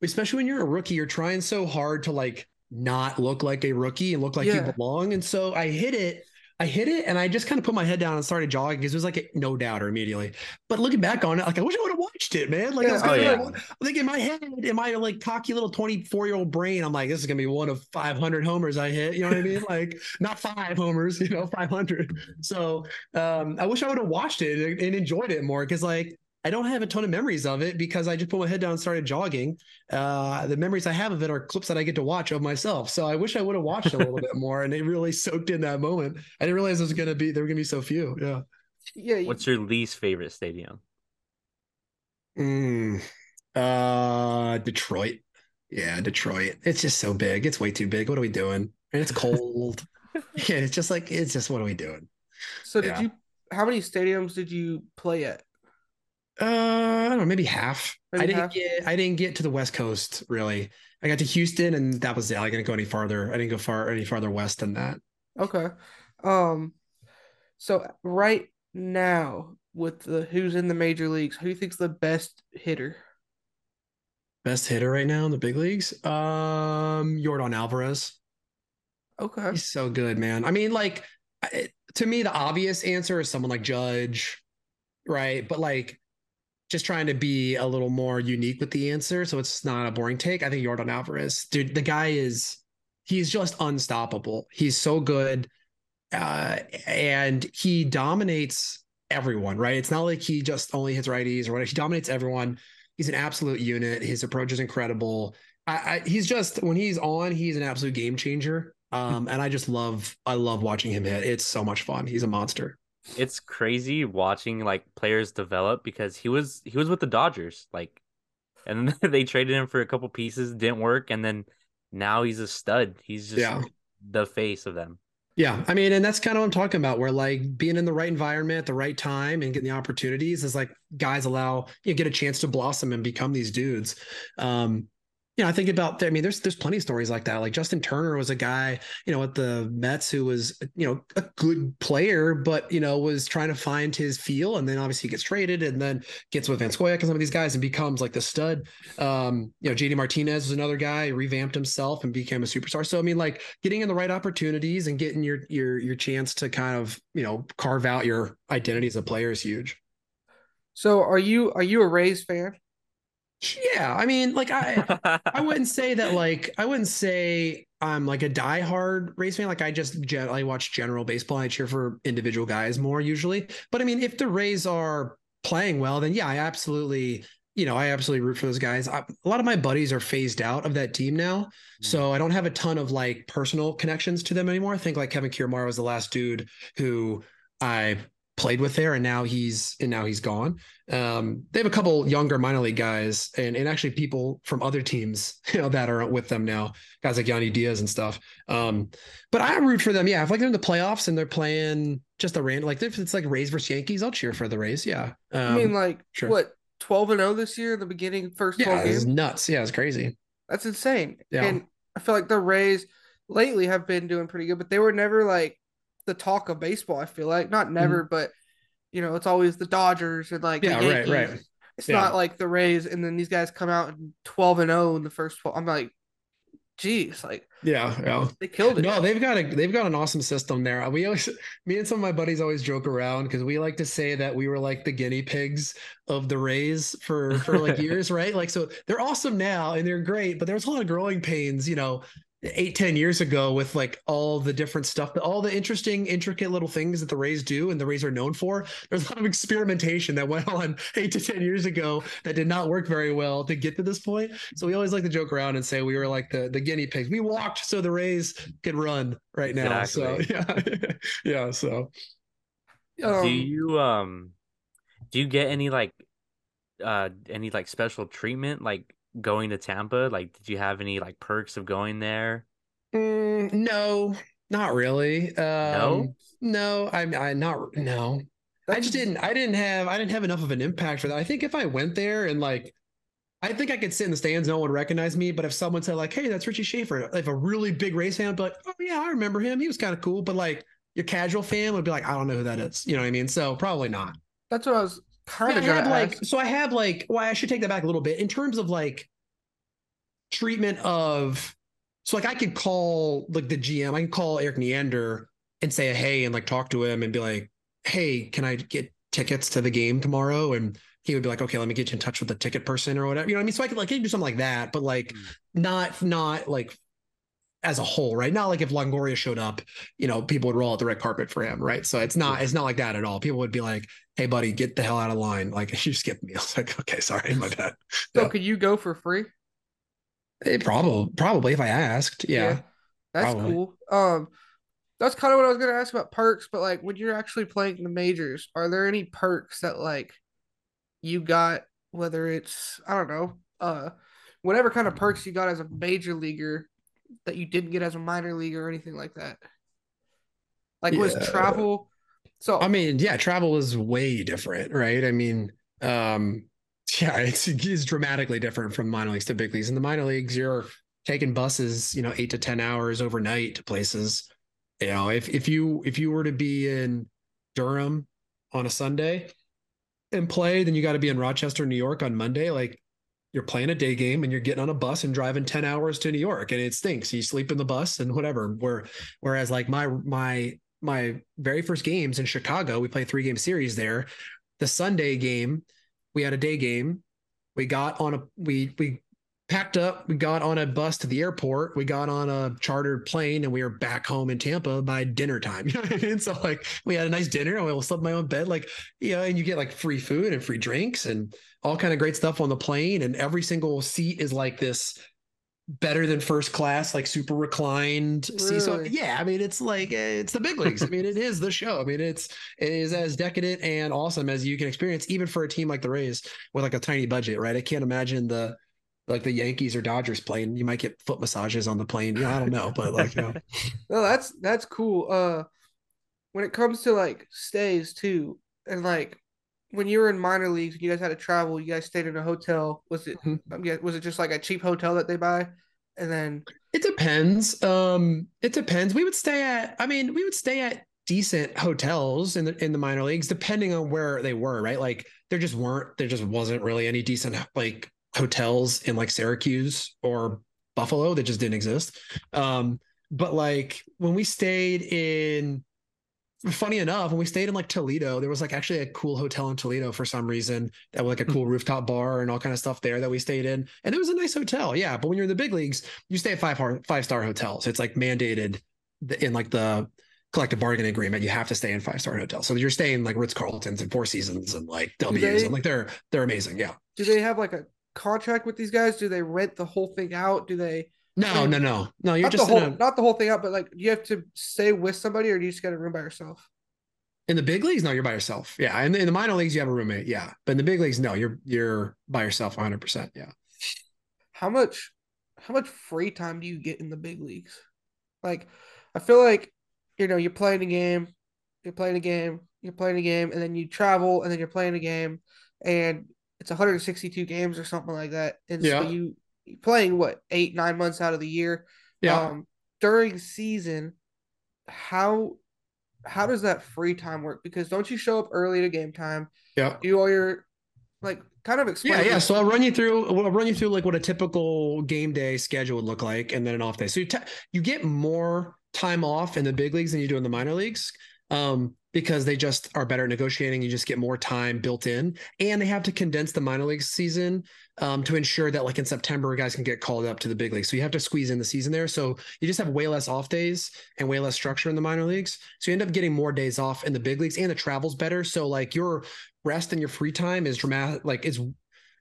especially when you're a rookie, you're trying so hard to like not look like a rookie and look like yeah. you belong. And so I hit it I hit it and I just kind of put my head down and started jogging because it was like a no doubter immediately. But looking back on it, like I wish I would have watched it, man. Like I was oh, yeah. like, think in my head, in my like cocky little 24 year old brain, I'm like, this is gonna be one of 500 homers I hit. You know what I mean? like not five homers, you know, 500. So um, I wish I would have watched it and, and enjoyed it more because like I don't have a ton of memories of it because I just put my head down and started jogging. Uh, the memories I have of it are clips that I get to watch of myself. So I wish I would have watched a little bit more and it really soaked in that moment. I didn't realize it was gonna be there were gonna be so few. Yeah. Yeah. you- What's your least favorite stadium? Mm, uh, Detroit. Yeah, Detroit. It's just so big. It's way too big. What are we doing? And it's cold. yeah, it's just like it's just what are we doing? so did yeah. you? How many stadiums did you play at? Uh, I don't know, maybe half. Maybe I didn't half? get I didn't get to the West Coast really. I got to Houston and that was it. I didn't go any farther. I didn't go far any farther west than that. Okay. Um. So right now, with the who's in the major leagues, who you think's the best hitter? Best hitter right now in the big leagues? Um, Yordan Alvarez. Okay. He's so good, man. I mean, like to me, the obvious answer is someone like Judge, right? But like just trying to be a little more unique with the answer, so it's not a boring take. I think Yordan Alvarez, dude, the guy is he's just unstoppable. He's so good, uh, and he dominates everyone. Right? It's not like he just only hits righties or whatever. He dominates everyone. He's an absolute unit. His approach is incredible. I, I, he's just when he's on, he's an absolute game changer. Um, and I just love, I love watching him hit. It's so much fun. He's a monster. It's crazy watching like players develop because he was he was with the Dodgers like, and they traded him for a couple pieces, didn't work, and then now he's a stud. He's just Yeah. the face of them. Yeah, I mean, and that's kind of what I'm talking about. Where like being in the right environment at the right time and getting the opportunities is like guys allow you know, get a chance to blossom and become these dudes. Um, you know, I think about I mean, there's there's plenty of stories like that. Like Justin Turner was a guy, you know, at the Mets who was, you know, a good player, but you know, was trying to find his feel, and then obviously gets traded, and then gets with Van Scoyoc and some of these guys, and becomes like the stud. Um, you know, JD Martinez was another guy, revamped himself and became a superstar. So I mean, like getting in the right opportunities and getting your your your chance to kind of you know carve out your identity as a player is huge. So are you are you a Rays fan? Yeah, I mean, like I I wouldn't say that like I wouldn't say I'm like a diehard Rays fan. Like I just gen- I watch general baseball. And I cheer for individual guys more usually. But I mean, if the Rays are playing well, then yeah, I absolutely you know I absolutely root for those guys. I, a lot of my buddies are phased out of that team now, mm. so I don't have a ton of like personal connections to them anymore. I think like Kevin Kiermaier was the last dude who I played with there and now he's and now he's gone. Um they have a couple younger minor league guys and and actually people from other teams you know that are with them now guys like Yandy Diaz and stuff. Um but I root for them. Yeah if like they're in the playoffs and they're playing just a random like if it's like Rays versus Yankees I'll cheer for the Rays yeah. Um, I mean, like sure. what twelve and zero this year, in the beginning first yeah it's nuts. Yeah it's crazy. That's insane. Yeah. And I feel like the Rays lately have been doing pretty good, but they were never like the talk of baseball. I feel like not never, but you know, it's always the Dodgers and like the Mm-hmm. Yeah, right, right. It's Yeah. not like the Rays, and then these guys come out and twelve and zero in the first twelve. I'm like, geez, like yeah yeah they killed it. No, they've got a they've got an awesome system there. We always me and some of my buddies always joke around because we like to say that we were like the guinea pigs of the Rays for for like years, right? Like so they're awesome now and they're great, but there's a lot of growing pains, you know, eight, ten years ago with like all the different stuff, all the interesting, intricate little things that the Rays do and the Rays are known for. There's a lot of experimentation that went on eight to ten years ago that did not work very well to get to this point. So we always like to joke around and say we were like the the guinea pigs. We walked so the Rays could run right now. So yeah, yeah. So Um, do you um do you get any like uh any like special treatment like going to Tampa? Like did you have any like perks of going there? mm, no, not really. Um, No? no, I'm I not no. I just didn't. I didn't have. I didn't have enough of an impact for that. I think if I went there and like, I think I could sit in the stands, no one would recognize me. But if someone said like, "Hey, that's Richie Shaffer," if a really big Rays fan, would be like, "Oh yeah, I remember him. He was kind of cool." But like, your casual fan would be like, "I don't know who that is." You know what I mean? So probably not. That's what I was kind of I have like ask. so I have like well I should take that back a little bit in terms of like treatment of so like I could call like the GM I can call Erik Neander and say hey and like talk to him and be like hey can I get tickets to the game tomorrow and he would be like okay let me get you in touch with the ticket person or whatever you know what I mean so I could like I could do something like that but like Mm. not not like as a whole, right? Not like if Longoria showed up, you know, people would roll out the red carpet for him, right? So it's not it's not like that at all. People would be like, "Hey, buddy, get the hell out of line!" Like you skipped me. I was like, "Okay, sorry, my bad." So yeah. could you go for free? It probably probably if I asked, yeah. yeah that's probably. cool. Um, that's kind of what I was gonna ask about perks, but like when you're actually playing the majors, are there any perks that like you got? Whether it's I don't know, uh, whatever kind of perks you got as a major leaguer that you didn't get as a minor league or anything like that? Like yeah. was travel so I mean, yeah, travel is way different, right? I mean, um yeah, it's, it's dramatically different from minor leagues to big leagues. In the minor leagues, you're taking buses, you know, eight to ten hours overnight to places. You know, if if you if you were to be in Durham on a Sunday and play, then you got to be in Rochester, New York on Monday. Like you're playing a day game and you're getting on a bus and driving 10 hours to New York and it stinks. You sleep in the bus and whatever. Where whereas like my my my very first games in Chicago, we played three game series there. The Sunday game, we had a day game. We got on a we we packed up, we got on a bus to the airport, we got on a chartered plane, and we were back home in Tampa by dinner time. You know what I mean? So like we had a nice dinner and we slept in my own bed, like you know, and you get like free food and free drinks and all kind of great stuff on the plane. And every single seat is like this better than first class, like super reclined. Really? So yeah, I mean, it's like eh, it's the big leagues. I mean, it is the show. I mean, it's it is as decadent and awesome as you can experience, even for a team like the Rays with like a tiny budget, right? I can't imagine the like the Yankees or Dodgers playing. You might get foot massages on the plane. Yeah, I don't know, but like, you know. no, that's that's cool. Uh, when it comes to like stays too, and like when you were in minor leagues, and you guys had to travel. You guys stayed in a hotel. Was it? Mm-hmm. Was it just like a cheap hotel that they buy? And then it depends. Um, it depends. We would stay at. I mean, we would stay at decent hotels in the in the minor leagues, depending on where they were. Right, like there just weren't. There just wasn't really any decent like hotels in like Syracuse or Buffalo that just didn't exist. Um, but like when we stayed in funny enough, when we stayed in like Toledo, there was like actually a cool hotel in Toledo for some reason that was like a cool mm-hmm. rooftop bar and all kind of stuff there that we stayed in. And it was a nice hotel. Yeah. But when you're in the big leagues, you stay at five five star hotels. It's like mandated in like the collective bargaining agreement. You have to stay in five star hotels. So you're staying like Ritz Carltons and Four Seasons and like W's they, and like they're they're amazing. Yeah. Do they have like a contract with these guys? Do they rent the whole thing out? Do they? No, no, no, no. You're not just the whole, a, not the whole thing out, but like you have to stay with somebody, or do you just get a room by yourself? In the big leagues, no, you're by yourself. Yeah, and in the minor leagues, you have a roommate. Yeah, but in the big leagues, no, you're you're by yourself 100. percent Yeah. How much, how much free time do you get in the big leagues? Like, I feel like, you know, you're playing a game, you're playing a game, you're playing a game, and then you travel, and then you're playing a game, and it's 162 games or something like that. And yeah. so you playing what eight nine months out of the year. Yeah. Um, during season, how how does that free time work? Because don't you show up early to game time? Yeah. Do all your like kind of explain. Yeah, yeah. So I'll run you through. I'll run you through like what a typical game day schedule would look like, and then an off day. So you te- you get more time off in the big leagues than you do in the minor leagues. Um, because they just are better at negotiating. You just get more time built in, and they have to condense the minor league season um, to ensure that, like in September, guys can get called up to the big leagues. So you have to squeeze in the season there. So you just have way less off days and way less structure in the minor leagues. So you end up getting more days off in the big leagues, and the travel's better. So like your rest and your free time is dramatic. Like is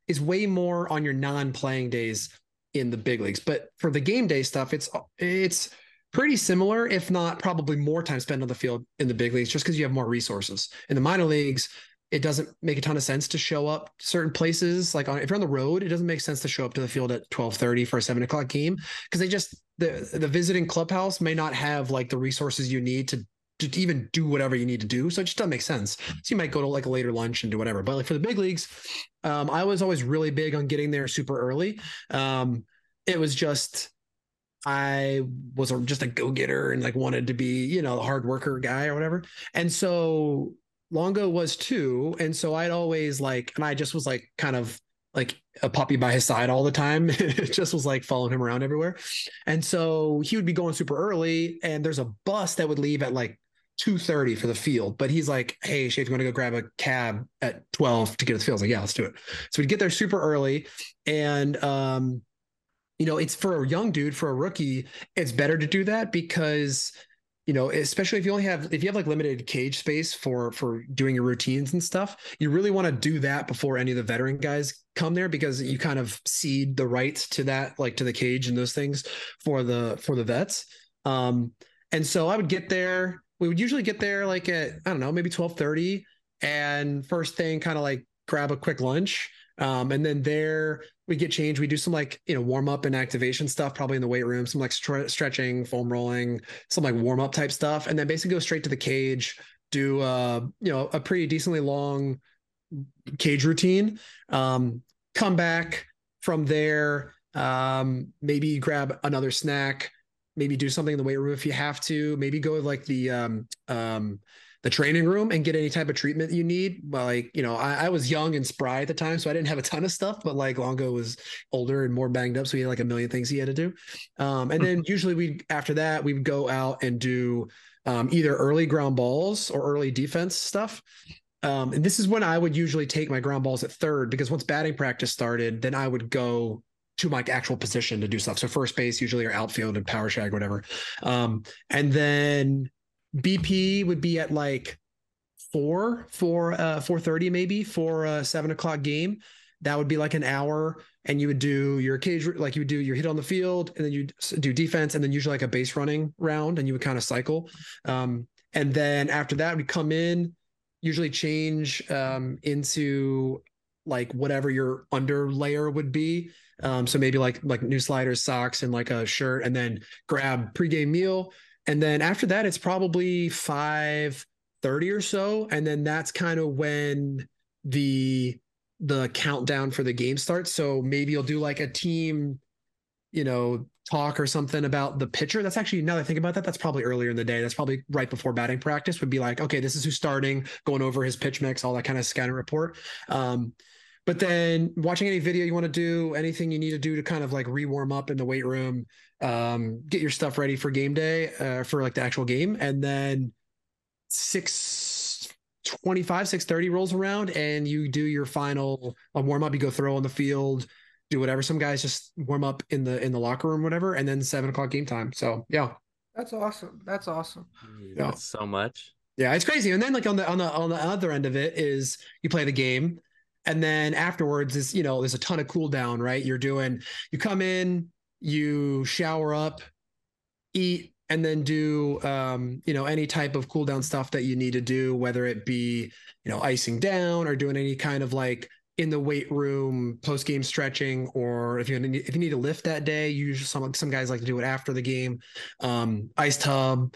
is way more on your non-playing days in the big leagues. But for the game day stuff, it's it's pretty similar, if not probably more time spent on the field in the big leagues, just because you have more resources. In the minor leagues, it doesn't make a ton of sense to show up certain places. Like on, if you're on the road, it doesn't make sense to show up to the field at 1230 for a seven o'clock game because they just, the, the visiting clubhouse may not have like the resources you need to to even do whatever you need to do. So it just doesn't make sense. So you might go to like a later lunch and do whatever. But like for the big leagues, um, I was always really big on getting there super early. Um, it was just I was just a go getter and like wanted to be, you know, a hard worker guy or whatever. And so Longo was too. And so I'd always like, and I just was like kind of like a puppy by his side all the time. it just was like following him around everywhere. And so he would be going super early and there's a bus that would leave at like 2.30 for the field. But he's like, hey, Shafe, you want to go grab a cab at 12 to get to the field? I was like, yeah, let's do it. So we'd get there super early and um you know, it's for a young dude, for a rookie, it's better to do that because you know especially if you only have if you have like limited cage space for for doing your routines and stuff you really want to do that before any of the veteran guys come there because you kind of cede the rights to that like to the cage and those things for the for the vets. Um and so i would get there we would usually get there like at i don't know maybe 12 30 and first thing kind of like grab a quick lunch. Um, and then there we get changed. We do some like, you know, warm up and activation stuff, probably in the weight room, some like stretching, foam rolling, some like warm up type stuff. And then basically go straight to the cage, do, uh, you know, a pretty decently long cage routine. Um, come back from there. Um, maybe grab another snack, maybe do something in the weight room if you have to, maybe go like the, um, um, the training room and get any type of treatment you need. Like, you know, I, I, was young and spry at the time, so I didn't have a ton of stuff, but like Longo was older and more banged up. So he had like a million things he had to do. Um, and then usually we, after that, we would go out and do um, either early ground balls or early defense stuff. Um, and this is when I would usually take my ground balls at third because once batting practice started, then I would go to my actual position to do stuff. So first base usually or outfield and power shag, whatever. Um, and then BP would be at like four, four, uh, four thirty maybe for a seven o'clock game. That would be like an hour, and you would do your cage like you would do your hit on the field, and then you do defense, and then usually like a base running round, and you would kind of cycle. Um, and then after that, we come in, usually change um, into like whatever your under layer would be. Um, so maybe like like new sliders, socks, and like a shirt, and then grab pregame meal and then after that, it's probably 530 or so. And then that's kind of when the the countdown for the game starts. So maybe you'll do like a team, you know, talk or something about the pitcher. That's actually now that I think about that, that's probably earlier in the day. That's probably right before batting practice would be like, okay, this is who's starting, going over his pitch mix, all that kind of scanner report. Um, but then watching any video you want to do, anything you need to do to kind of like re-warm up in the weight room, um, get your stuff ready for game day, uh, for like the actual game, and then six 25, 630 rolls around and you do your final warm up. You go throw on the field, do whatever. Some guys just warm up in the in the locker room, whatever, and then seven o'clock game time. So yeah. That's awesome. That's awesome. Yeah. That's so much. Yeah, it's crazy. And then like on the on the on the other end of it is you play the game and then afterwards is you know there's a ton of cool down right? You're doing you come in you shower up eat and then do um, you know any type of cool down stuff that you need to do whether it be you know icing down or doing any kind of like in the weight room post game stretching or if you if you need to lift that day usually some some guys like to do it after the game. Um, ice tub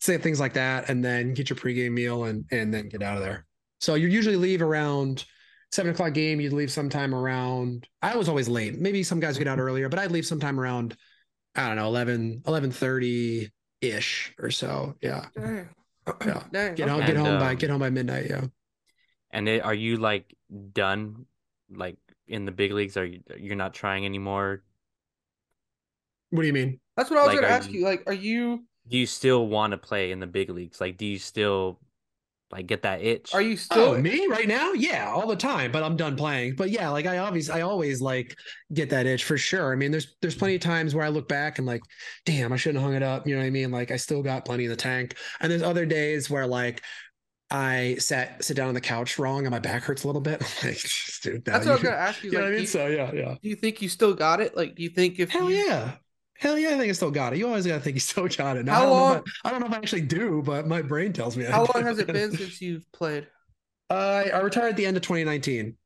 say things like that and then get your pregame meal and and then get out of there. So you usually leave around seven o'clock game, you'd leave sometime around, I was always late. Maybe some guys get out mm-hmm. earlier, but I'd leave sometime around, I don't know, 11, 1130 ish or so. Yeah. Dang. Yeah. Dang. Get home, get home by, um, get home by midnight. Yeah. And it, are you like done like in the big leagues? Are you, you're not trying anymore? What do you mean? That's what I was like, going to ask you. you. Like, are you, do you still want to play in the big leagues? Like, do you still like get that itch. Are you oh, still oh, me right now? Yeah, all the time. But I'm done playing. But yeah, like I obviously I always like get that itch for sure. I mean, there's there's plenty of times where I look back and like, damn, I shouldn't have hung it up. You know what I mean? Like I still got plenty in the tank. And there's other days where like I sat sit down on the couch wrong and my back hurts a little bit. like, dude, That's what I was gonna ask you. You like, know what I mean? So yeah, yeah. Do you think you still got it? Like, do you think if hell you... yeah, Hell yeah, I think I still got it. You always gotta think you still got it. Now, how I long? I, I, don't know if I actually do, but my brain tells me. How long has it been since you've played? Uh, I retired at the end of 2019.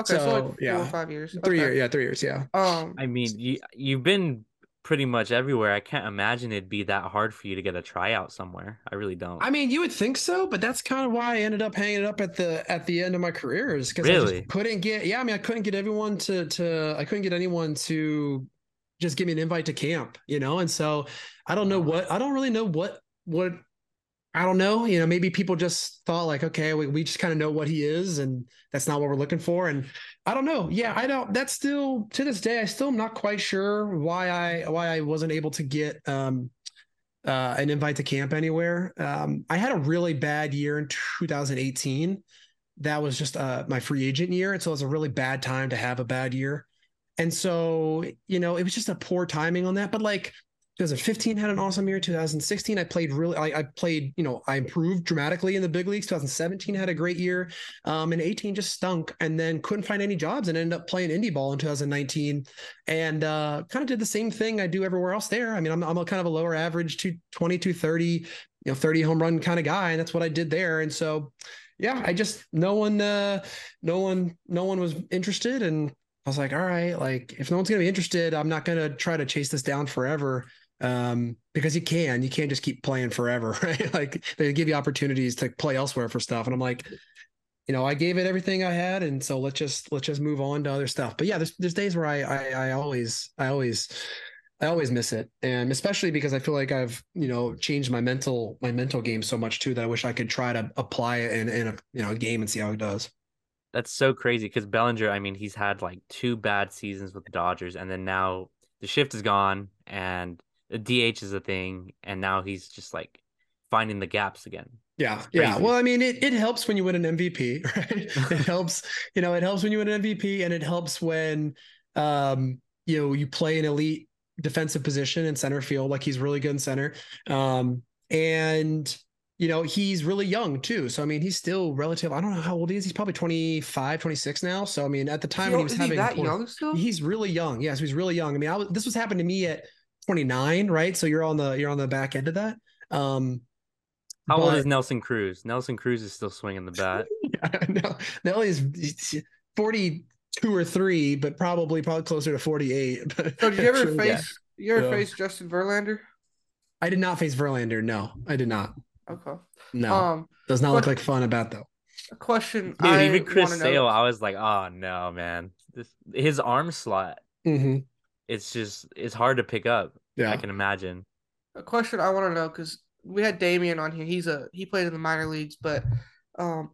Okay, so, so like four yeah, or five years. Three okay. years, yeah, three years, yeah. Um, I mean, you you've been pretty much everywhere. I can't imagine it'd be that hard for you to get a tryout somewhere. I really don't. I mean, you would think so, but that's kind of why I ended up hanging it up at the at the end of my career is because really? I couldn't get. Yeah, I mean, I couldn't get everyone to to. I couldn't get anyone to just give me an invite to camp, you know? And so I don't know what, I don't really know what, what, I don't know, you know, maybe people just thought like, okay, we, we just kind of know what he is and that's not what we're looking for. And I don't know. Yeah, I don't, that's still to this day, I still am not quite sure why I, why I wasn't able to get, um, uh, an invite to camp anywhere. Um, I had a really bad year in 2018. That was just uh, my free agent year. And so it was a really bad time to have a bad year. And so, you know, it was just a poor timing on that. But like 2015 had an awesome year. 2016, I played really, I, I, played, you know, I improved dramatically in the big leagues. 2017 had a great year. Um, and 18 just stunk and then couldn't find any jobs and ended up playing indie ball in 2019 and uh, kind of did the same thing I do everywhere else there. I mean, I'm, I'm a kind of a lower average, 220, 230, you know, 30 home run kind of guy. And that's what I did there. And so, yeah, I just, no one, uh, no one, no one was interested. And I was like, all right, like if no one's to be interested, I'm not to try to chase this down forever um, because you can, you can't just keep playing forever, right? like they give you opportunities to play elsewhere for stuff. And I'm like, you know, I gave it everything I had, and so let's just let's just move on to other stuff. But yeah, there's there's days where I I, I always I always I always miss it, and especially because I feel like I've you know changed my mental my mental game so much too that I wish I could try to apply it in in a you know a game and see how it does. That's so crazy because Bellinger, I mean, he's had like two bad seasons with the Dodgers, and then now the shift is gone, and the DH is a thing, and now he's just like finding the gaps again. Yeah, yeah. Well, I mean, it, it helps when you win an MVP, right? it helps, you know, it helps when you win an MVP, and it helps when, um, you know, you play an elite defensive position in center field, like he's really good in center, um, and you know, he's really young too. So I mean, he's still relative. I don't know how old he is. He's probably 25, 26 now. So I mean, at the time he, when he was having he that young still? He's really young. Yes, yeah, so he's really young. I mean, I was, this was happening to me at 29, right? So you're on the you're on the back end of that. Um, How but, old is Nelson Cruz? Nelson Cruz is still swinging the bat. yeah, no, Nelly is 42 or three, but probably probably closer to 48. so did you ever face yeah. you ever face Justin Verlander? I did not face Verlander. No, I did not. Okay. No, um, does not look like fun about though. A question. Dude, I even Chris Sale, I was like, oh no, man, this his arm slot. Mm-hmm it's just it's hard to pick up. Yeah, I can imagine. A question I want to know because we had Damien on here. He's a he played in the minor leagues, but um,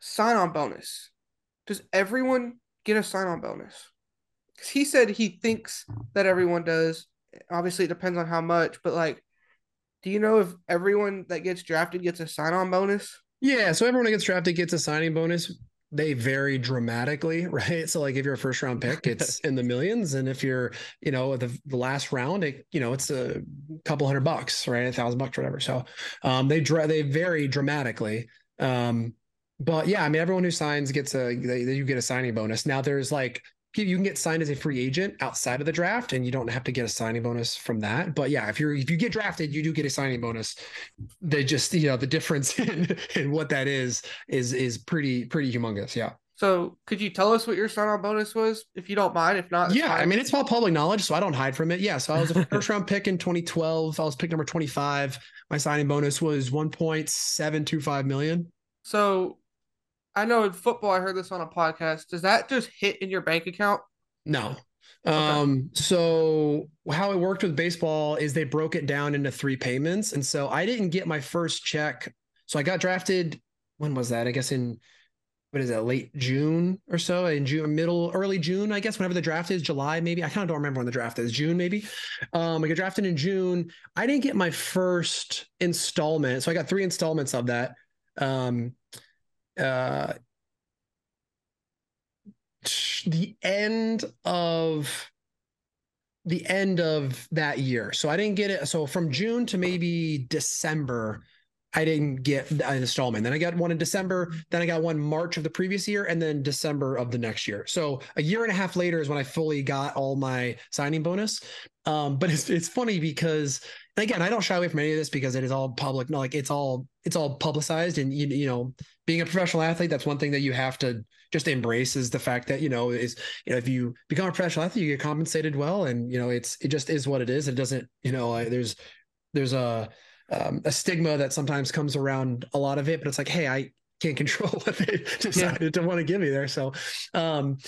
sign on bonus. Does everyone get a sign on bonus? Because he said he thinks that everyone does. Obviously, it depends on how much, but like, do you know if everyone that gets drafted gets a sign on bonus? Yeah, so everyone that gets drafted gets a signing bonus they vary dramatically, right? So like if you're a first round pick, it's in the millions, and if you're, you know, the, the last round, it, you know, it's a couple hundred bucks, right? A thousand bucks, whatever. So um, they dra- they vary dramatically. Um, but yeah, I mean, everyone who signs gets a they, you get a signing bonus. Now there's like you can get signed as a free agent outside of the draft and you don't have to get a signing bonus from that. But yeah if you're if you get drafted you do get a signing bonus. They just you know the difference in, in what that is is is pretty pretty humongous yeah. So could you tell us what your sign-on bonus was if you don't mind? If not yeah fine. i mean it's all public knowledge so i don't hide from it. Yeah so i was a first round pick in 2012 i was pick number 25 my signing bonus was 1.725 million. So I know in football, I heard this on a podcast. Does that just hit in your bank account? No. Okay. Um, so how it worked with baseball is they broke it down into three payments. And so I didn't get my first check. So I got drafted. When was that? I guess in what is that, late June or so? In June, middle, early June, I guess, whenever the draft is, July, maybe. I kind of don't remember when the draft is, June, maybe. Um, I got drafted in June. I didn't get my first installment. So I got three installments of that. Um, uh, the end of the end of that year. So I didn't get it. So from June to maybe December, I didn't get an installment. Then I got one in December. Then I got one March of the previous year, and then December of the next year. So a year and a half later is when I fully got all my signing bonus. Um, but it's it's funny because again, I don't shy away from any of this because it is all public. Like it's all it's all publicized, and you you know, being a professional athlete, that's one thing that you have to just embrace is the fact that you know is you know if you become a professional athlete, you get compensated well, and you know it's it just is what it is. It doesn't you know like, there's there's a um, a stigma that sometimes comes around a lot of it, but it's like, hey, I can't control what they decided yeah. to want to give me there. So, um,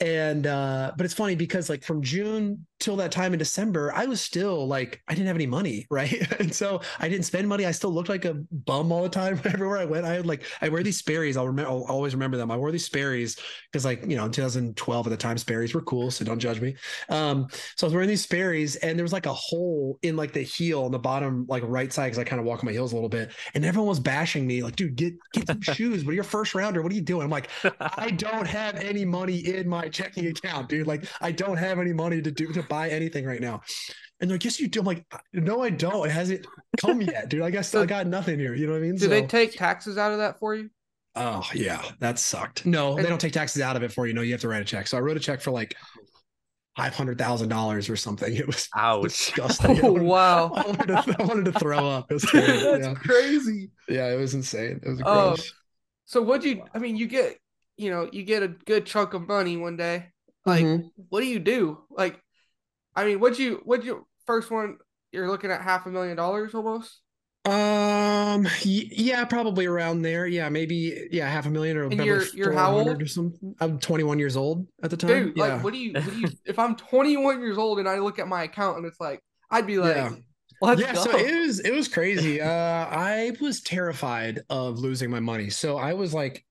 and uh, but it's funny because like from June till that time in December, I was still like, I didn't have any money, right? and so I didn't spend money. I still looked like a bum all the time everywhere I went. I had like, I wear these Sperry's. I'll remember, I'll always remember them. I wore these Sperry's because like, you know, in 2012 at the time, Sperry's were cool. So don't judge me. Um, so I was wearing these Sperry's and there was like a hole in like the heel on the bottom, like right side. Cause I kind of walk on my heels a little bit and everyone was bashing me like, dude, get, get some shoes. What are your first rounder? What are you doing? I'm like, I don't have any money in my my checking account, dude. Like I don't have any money to do to buy anything right now. And they're like, yes, you do. I'm like, no, I don't. It hasn't come yet, dude. I guess So- I got nothing here. You know what I mean? Do they take taxes out of that for you? Oh yeah, that sucked. No, they don't take taxes out of it for you. No, you have to write a check. So I wrote a check for like five hundred thousand dollars or something. It was Ouch. disgusting. Oh, I Oh wanted- wow. I wanted, to, I wanted to throw up. It was. That's yeah. crazy. yeah, it was insane. It was Oh, gross. So what do you I mean you get you know, you get a good chunk of money one day. Like Mhm. what do you do? Like I mean, what'd you what'd you first one you're looking at half a million dollars almost? Um, yeah, probably around there. Yeah, maybe yeah, half a million or And you're- you're how 400 old? or something. I'm 21 years old at the time. Dude, yeah. like what do you what do you if I'm 21 years old and I look at my account and it's like I'd be like Yeah. let's yeah, go. so it was it was crazy. Uh I was terrified of losing my money. So I was like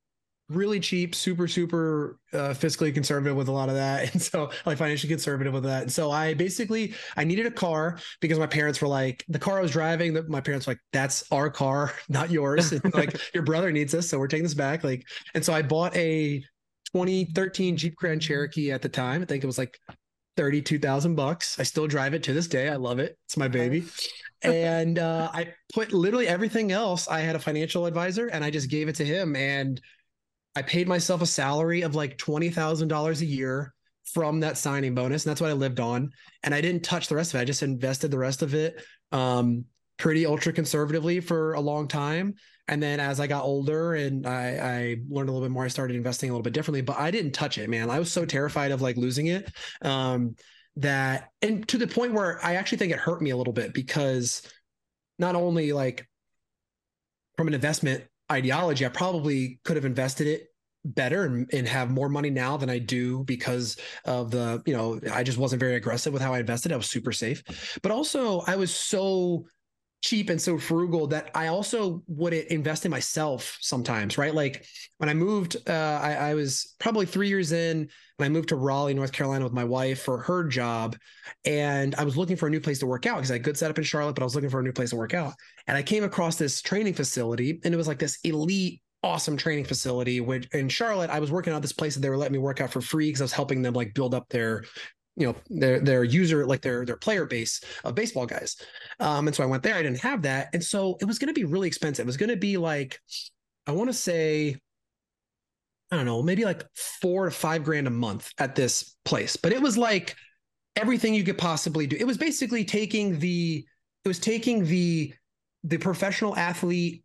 really cheap, super, super uh, fiscally conservative with a lot of that. And so like financially conservative with that. And so I basically I needed a car because my parents were like, the car I was driving, that my parents were like, that's our car, not yours. And like your brother needs this, so we're taking this back. Like, and so I bought a 2013 Jeep Grand Cherokee at the time. I think it was like 32,000 bucks. I still drive it to this day. I love it. It's my baby. and uh, I put literally everything else. I had a financial advisor and I just gave it to him. And I paid myself a salary of like $20,000 a year from that signing bonus. And that's what I lived on. And I didn't touch the rest of it. I just invested the rest of it um, pretty ultra conservatively for a long time. And then as I got older and I, I learned a little bit more, I started investing a little bit differently, but I didn't touch it, man. I was so terrified of like losing it. Um, that and to the point where I actually think it hurt me a little bit because not only like from an investment ideology, I probably could have invested it better and, and have more money now than I do because of the, you know, I just wasn't very aggressive with how I invested. I was super safe. But also I was so cheap and so frugal that I also would invest in myself sometimes, right? Like when I moved, uh, I, I was probably three years in when I moved to Raleigh, North Carolina with my wife for her job. And I was looking for a new place to work out because I had a good setup in Charlotte, but I was looking for a new place to work out. And I came across this training facility and it was like this elite awesome training facility which in Charlotte I was working out this place that they were letting me work out for free because I was helping them like build up their you know their their user like their their player base of baseball guys. Um and so I went there I didn't have that. And so it was going to be really expensive. It was going to be like I want to say I don't know maybe like 4 to 5 grand a month at this place. But it was like everything you could possibly do. It was basically taking the it was taking the the professional athlete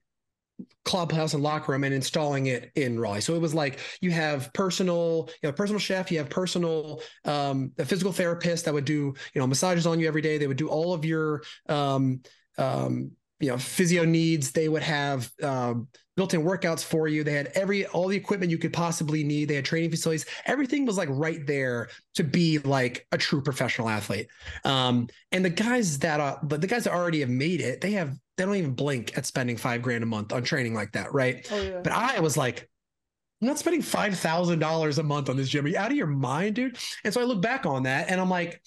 clubhouse and locker room and installing it in Raleigh. So it was like you have personal, you a personal chef, you have personal um a physical therapist that would do, you know, massages on you every day. They would do all of your um um you know physio needs. They would have um built-in workouts for you. They had every all the equipment you could possibly need. They had training facilities. Everything was like right there to be like a true professional athlete. Um, and the guys that are, but the guys that already have made it, they have they don't even blink at spending five grand a month on training like that, right? Oh yeah. But I was like, I'm not spending five thousand dollars a month on this gym. Are you out of your mind, dude? And so I look back on that and I'm like,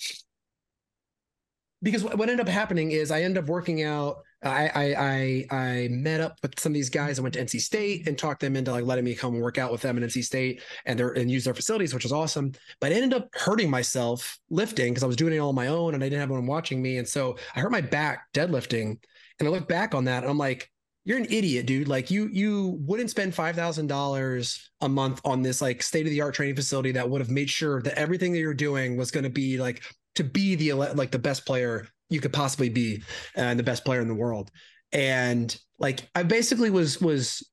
because what ended up happening is I ended up working out. I I I, I met up with some of these guys. I went to NC State and talked them into like letting me come and work out with them in NC State and their and use their facilities, which was awesome. But I ended up hurting myself lifting because I was doing it all on my own and I didn't have anyone watching me. And so I hurt my back deadlifting. And I look back on that and I'm like, you're an idiot, dude. Like you you wouldn't spend five thousand dollars a month on this like state of the art training facility that would have made sure that everything that you're doing was going to be like to be the like the best player you could possibly be and the best player in the world. And like I basically was was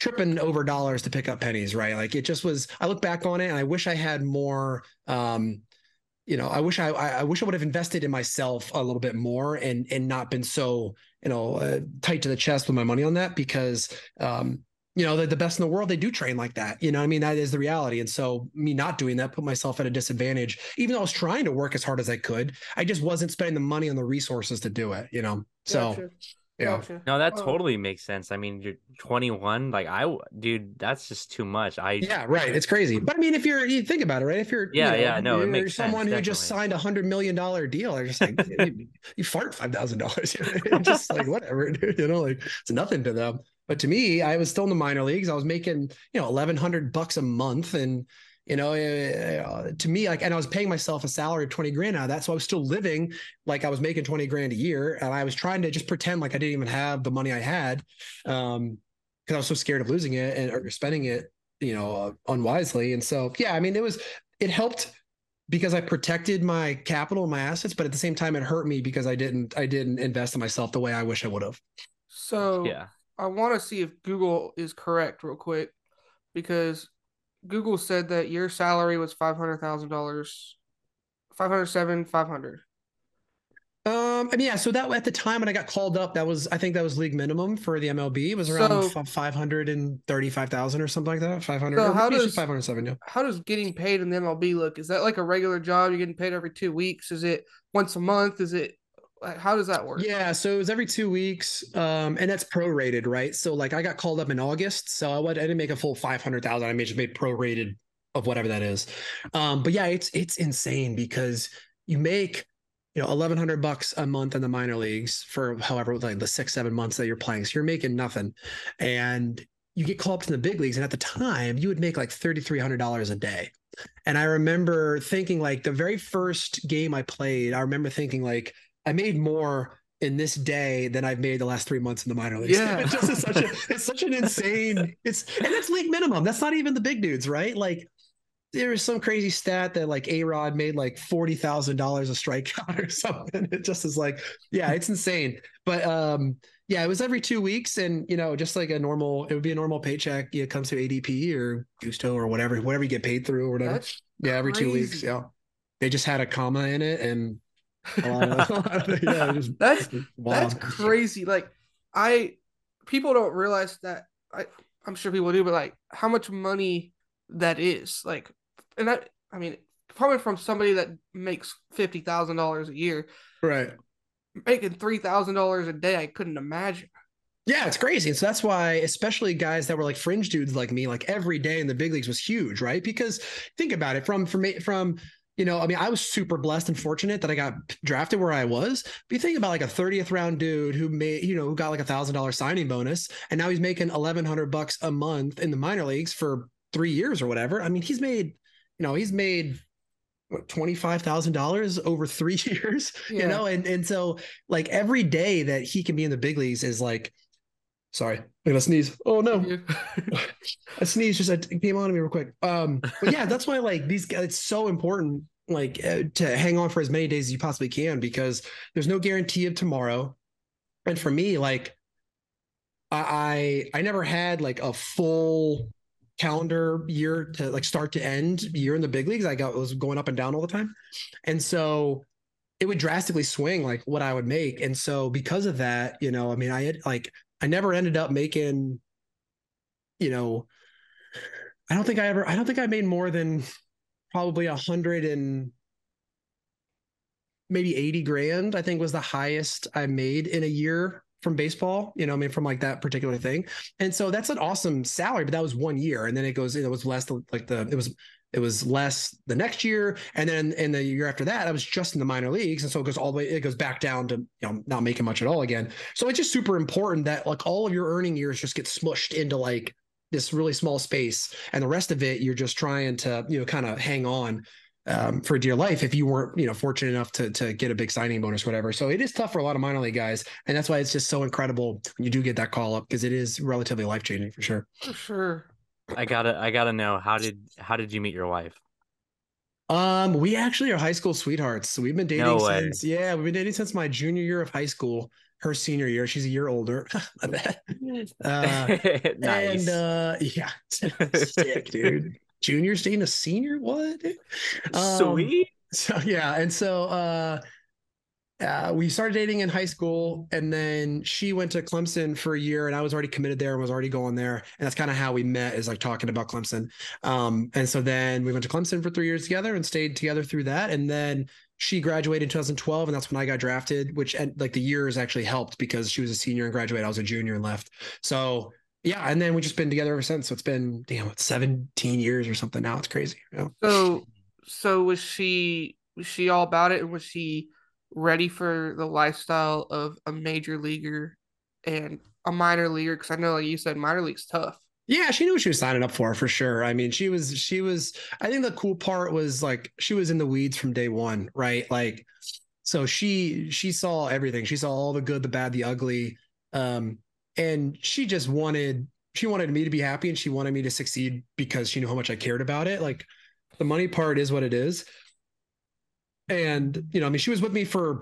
tripping over dollars to pick up pennies, right? Like it just was. I look back on it and I wish I had more. um you know, I wish I, I wish I would have invested in myself a little bit more and and not been so you know uh, tight to the chest with my money on that because um you know the, the best in the world they do train like that you know what i mean? That is the reality. And so me not doing that put myself at a disadvantage. Even though i was trying to work as hard as i could i just wasn't spending the money on the resources to do it you know? So Gotcha. Yeah Gotcha. No, that Oh. totally makes sense. I mean, you're 21. Like I, dude, that's just too much. I yeah right it's crazy but i mean if you're you think about it right if you're Yeah, you know, yeah, no, it you're sense, someone who just signed a hundred million dollar deal they're just like you, you fart five thousand dollars just like whatever dude you know like it's nothing to them but to me i was still in the minor leagues i was making you know 1100 bucks a month and You know, uh, to me, like, and I was paying myself a salary of 20 grand out of that. So I was still living like I was making 20 grand a year. And I was trying to just pretend like I didn't even have the money I had. Um, because I was so scared of losing it and or spending it, you know, uh, unwisely. And so, yeah, I mean, it was, it helped because I protected my capital, my assets, but at the same time, it hurt me because I didn't, I didn't invest in myself the way I wish I would have. So Yeah. I want to see if Google is correct real quick because Google said that your salary was five hundred thousand dollars, five hundred seven, five hundred. Um, I mean, yeah. So that at the time when I got called up, that was I think that was league minimum for the MLB. It was around So- five hundred and thirty-five thousand or something like that. Five hundred. So how does- five hundred seven? Yeah. How does getting paid in the MLB look? Is that like a regular job? You're getting paid every two weeks? Is it once a month? Is it how does that work? Yeah, so it was every two weeks, um, and that's prorated, right? So like I got called up in August, so I, would, I didn't make a full five hundred thousand. I made just made prorated of whatever that is. Um, but yeah, it's it's insane because you make you know eleven hundred bucks a month in the minor leagues for however like the six seven months that you're playing, so you're making nothing, and you get called up to the big leagues, and at the time you would make like thirty three hundred dollars a day. And I remember thinking like the very first game I played, I remember thinking like I made more in this day than I've made the last three months in the minor leagues. Yeah. it just such a it's such an insane it's and that's league minimum. That's not even the big dudes, right? Like there was some crazy stat that like A Rod made like forty thousand dollars a strikeout or something. It just is like, yeah, it's insane. But um, yeah, it was every two weeks, and you know, just like a normal, it would be a normal paycheck. Yeah, it comes to ADP or Gusto or whatever, whatever you get paid through or whatever. That's yeah, every two weeks. Yeah, they just had a comma in it, and a lot of, a lot of- yeah, just That's. That's crazy. Like I people don't realize that I I'm sure people do, but like how much money that is. Like and I I mean coming from somebody that makes fifty thousand dollars a year, right. making three thousand dollars a day, I couldn't imagine. Yeah, it's crazy. So that's why, especially guys that were like fringe dudes like me, like every day in the big leagues was huge, right? Because think about it from from from you know, I mean, I was super blessed and fortunate that I got drafted where I was. But you think about like a 30th round dude who made, you know, who got like a thousand dollar signing bonus, and now he's making eleven hundred bucks a month in the minor leagues for three years or whatever. I mean, he's made, you know, he's made what twenty five thousand dollars over three years Yeah. you know and and so like every day that he can be in the big leagues is like sorry i'm gonna sneeze. Oh no. A sneeze just it came on to me real quick. Um but yeah that's why like these guys it's so important like uh, to hang on for as many days as you possibly can because there's no guarantee of tomorrow. And for me like i i, I never had like a full calendar year to like start to end year in the big leagues. I got was going up and down all the time. And so it would drastically swing like what I would make. And so because of that, you know, I mean, I had like I never ended up making, you know, I don't think I ever I don't think I made more than probably a hundred and maybe 80 grand, I think was the highest I made in a year from baseball, you know, I mean, from like that particular thing. And so that's an awesome salary, but that was one year. And then it goes, it was less like the, it was, it was less the next year. And then in the year after that, I was just in the minor leagues. And so it goes all the way, it goes back down to, you know, not making much at all again. So it's just super important that like all of your earning years just get smushed into like this really small space. And the rest of it, you're just trying to, you know, kind of hang on um, for dear life if you weren't, you know, fortunate enough to to get a big signing bonus, whatever. So it is tough for a lot of minor league guys, and that's why it's just so incredible when you do get that call up because it is relatively life changing for sure. For sure. I gotta I gotta know how did how did you meet your wife? Um, we actually are high school sweethearts. So we've been dating No since yeah, we've been dating since my junior year of high school. Her senior year, she's a year older. I bet. Uh, nice. And uh, yeah, sick, dude. Junior's dating a senior? What? Um, Sweet. So yeah, and so uh uh, we started dating in high school, and then she went to Clemson for a year, and I was already committed there and was already going there, and that's kind of how we met, is like talking about Clemson. Um, and so then we went to Clemson for three years together and stayed together through that, and then she graduated in 2012, and that's when I got drafted. Which and like the years actually helped because she was a senior and graduated, I was a junior and left. So yeah, and then we've just been together ever since. So it's been damn, it's 17 years or something now. It's crazy. You know? So so was she was she all about it was she ready for the lifestyle of a major leaguer and a minor leaguer? Because I know like you said minor league's tough. Yeah, she knew what she was signing up for for sure. I mean, she was she was I think the cool part was like she was in the weeds from day one, right? Like so she she saw everything. She saw all the good, the bad, the ugly. Um and she just wanted she wanted me to be happy and she wanted me to succeed because she knew how much I cared about it. Like the money part is what it is. And you know, I mean, she was with me for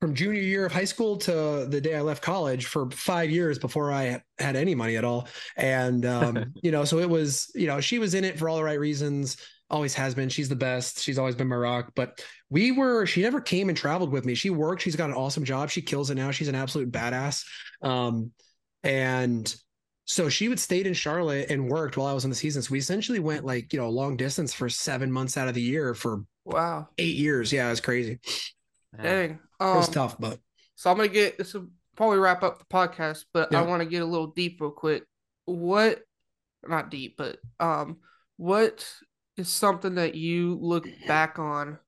from junior year of high school to the day I left college for five years before I had any money at all. And, um, you know, so it was, you know, she was in it for all the right reasons, always has been. She's the best. She's always been my rock. But we were, she never came and traveled with me. She worked. She's got an awesome job. She kills it now. She's an absolute badass. Um, and so she would stayed in Charlotte and worked while I was in the season. So we essentially went like, you know, long distance for seven months out of the year for wow eight years. Yeah, it was crazy. Dang. Um, it was Um, tough, but So I'm gonna get this will probably wrap up the podcast, but I want to get a little deep real quick. What not deep, but um what is something that you look back on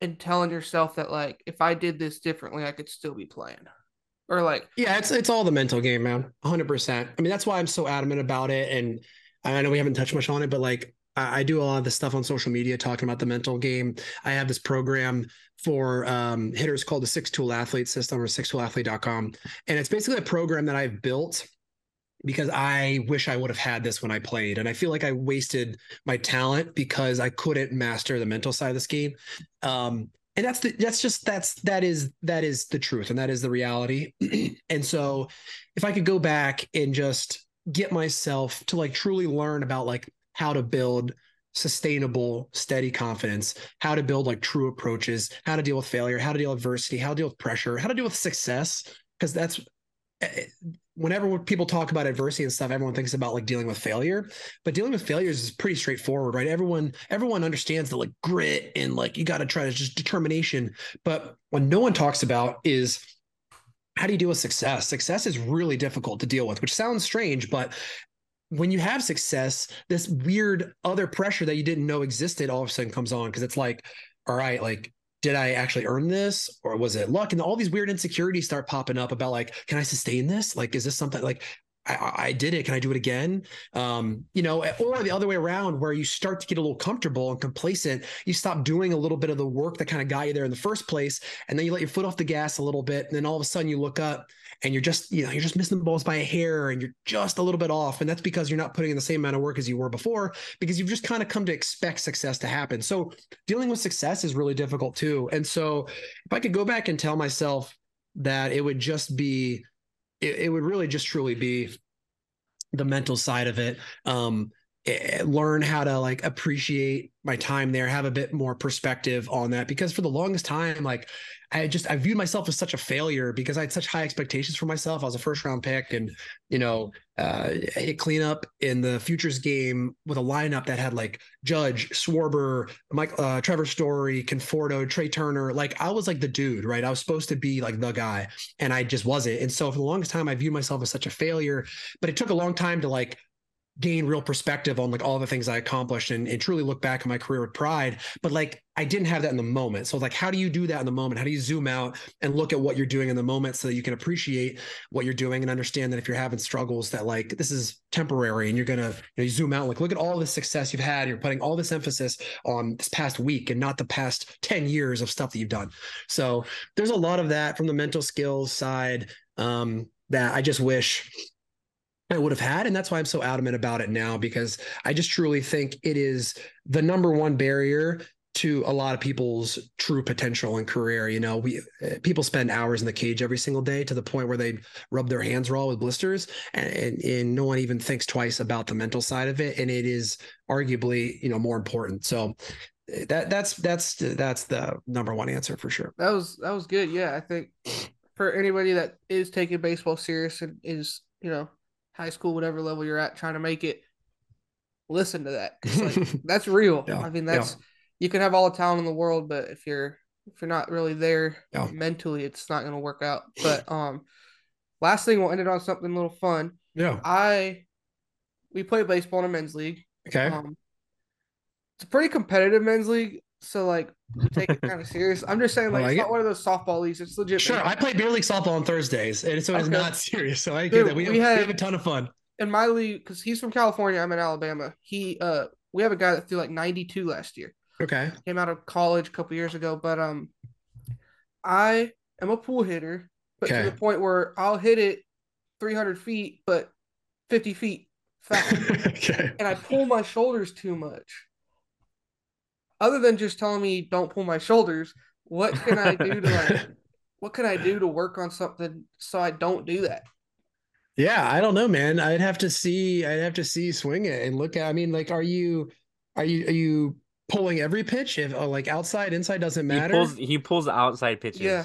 and telling yourself that like if I did this differently I could still be playing? Or like Yeah, it's it's all the mental game, man. 100%. I mean, that's why I'm so adamant about it. And I know we haven't touched much on it, but like I, do a lot of this stuff on social media talking about the mental game. I have this program for um, hitters called the Six Tool Athlete System or sixtoolathlete.com. And it's basically a program that I've built because I wish I would have had this when I played. And I feel like I wasted my talent because I couldn't master the mental side of this game. Um, and that's the that's just that's that is that is the truth and that is the reality and so if i could go back and just get myself to like truly learn about like how to build sustainable steady confidence how to build like true approaches how to deal with failure how to deal with adversity how to deal with pressure how to deal with success. Because that's eh, whenever people talk about adversity and stuff everyone thinks about like dealing with failure. But dealing with failures is pretty straightforward right? Everyone everyone understands the like grit and like you got to try to just determination. But what no one talks about is how do you deal with success? Success is really difficult to deal with which sounds strange but when you have success this weird other pressure that you didn't know existed all of a sudden comes on because it's like all right like did I actually earn this or was it luck? And all these weird insecurities start popping up about like, can I sustain this? Like, is this something like I, I did it? Can I do it again? Um, you know, or the other way around where you start to get a little comfortable and complacent. You stop doing a little bit of the work that kind of got you there in the first place. And then you let your foot off the gas a little bit. And then all of a sudden you look up and you're just, you know, you're just missing the balls by a hair and you're just a little bit off. And that's because you're not putting in the same amount of work as you were before because you've just kind of come to expect success to happen. So dealing with success is really difficult too. And so if I could go back and tell myself that it would just be, it, it would really just truly be the mental side of it. Um, eh, learn how to like appreciate my time there, have a bit more perspective on that. Because for the longest time, like I just I viewed myself as such a failure because I had such high expectations for myself. I was a first round pick, and you know, uh, hit cleanup in the futures game with a lineup that had like Judge, Schwarber, Mike, uh, Trevor Story, Conforto, Trea Turner. Like I was like the dude, right? I was supposed to be like the guy, and I just wasn't. And so for the longest time, I viewed myself as such a failure. But it took a long time to like gain real perspective on like all the things I accomplished and, and truly look back on my career with pride. But like I didn't have that in the moment. So like how do you do that in the moment? How do you zoom out and look at what you're doing in the moment so that you can appreciate what you're doing and understand that if you're having struggles that like this is temporary and you're gonna you, know, you zoom out like look at all the success you've had. You're putting all this emphasis on this past week and not the past 10 years of stuff that you've done. So there's a lot of that from the mental skills side um, that I just wish I would have had. And that's why I'm so adamant about it now, because I just truly think it is the number one barrier to a lot of people's true potential and career. You know, we uh, people spend hours in the cage every single day to the point where they rub their hands raw with blisters, and, and, and no one even thinks twice about the mental side of it. And it is arguably, you know, more important. So that that's that's that's the number one answer for sure. That was that was good. Yeah, I think for anybody that is taking baseball serious and is you know high school whatever level you're at trying to make it, listen to that. like, that's real. Yeah, I mean, yeah. that's you can have all the talent in the world, but if you're if you're not really there Yeah. mentally, it's not going to work out. But um, last thing we'll end it on something a little fun. Yeah. I we play baseball in a men's league. Okay. Um, it's a pretty competitive men's league, so like take it kind of serious. I'm just saying, like, like it's it. not one of those softball leagues. It's legit. Sure. I play beer league softball on Thursdays, and so it's Okay. not serious. So I Dude, get that. We, we have, had- we have a ton of fun. in my league because he's from California. I'm in Alabama. He uh we have a guy that threw like 92 last year. Okay. Came out of college a couple years ago, but um, I am a pool hitter, but Okay. to the point where I'll hit it 300 feet, but 50 feet fast, okay. and I pull my shoulders too much. Other than just telling me don't pull my shoulders, what can I do to like? what can I do to work on something so I don't do that? Yeah, I don't know, man. I'd have to see. I'd have to see swing it and look at. I mean, like, are you, are you, are you pulling every pitch? If uh, like outside, inside doesn't He matter. pulls he pulls outside pitches. Yeah.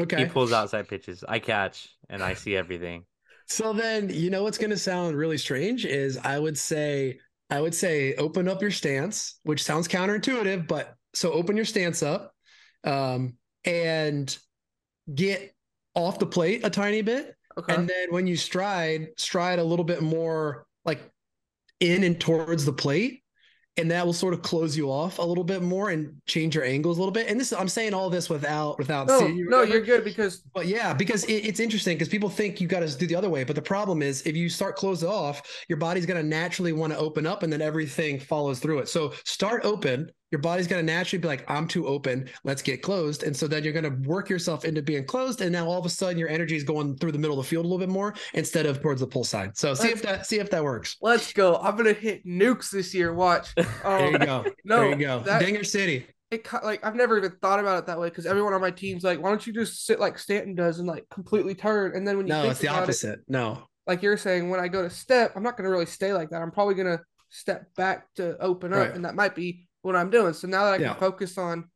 okay. He pulls outside pitches. I catch and I see everything. So then, you know what's going to sound really strange is I would say, I would say, open up your stance, which sounds counterintuitive, but so open your stance up, um, and get off the plate a tiny bit, Okay. and then when you stride, stride a little bit more like in and towards the plate. And that will sort of close you off a little bit more and change your angles a little bit. And this, I'm saying all this without without no, seeing you or no, you're good because But yeah, because it, it's interesting because people think you got to do the other way. But the problem is, if you start closed off, your body's going to naturally want to open up and then everything follows through it. So start open. Your body's going to naturally be like, I'm too open. Let's get closed. And so then you're going to work yourself into being closed. And now all of a sudden your energy is going through the middle of the field a little bit more instead of towards the pull side. So see if that, see if that works. let's go. I'm gonna hit nukes this year. Watch. There Um, you go. no, there you go. that- Dinger City. it like I've never even thought about it that way because everyone on my team's like, why don't you just sit like Stanton does and like completely turn? And then when you No, it's the about it, opposite. No. like you're saying, when I go to step, I'm not gonna really stay like that. I'm probably gonna step back to open up, Right. and that might be what I'm doing. So now that I can Yeah. focus on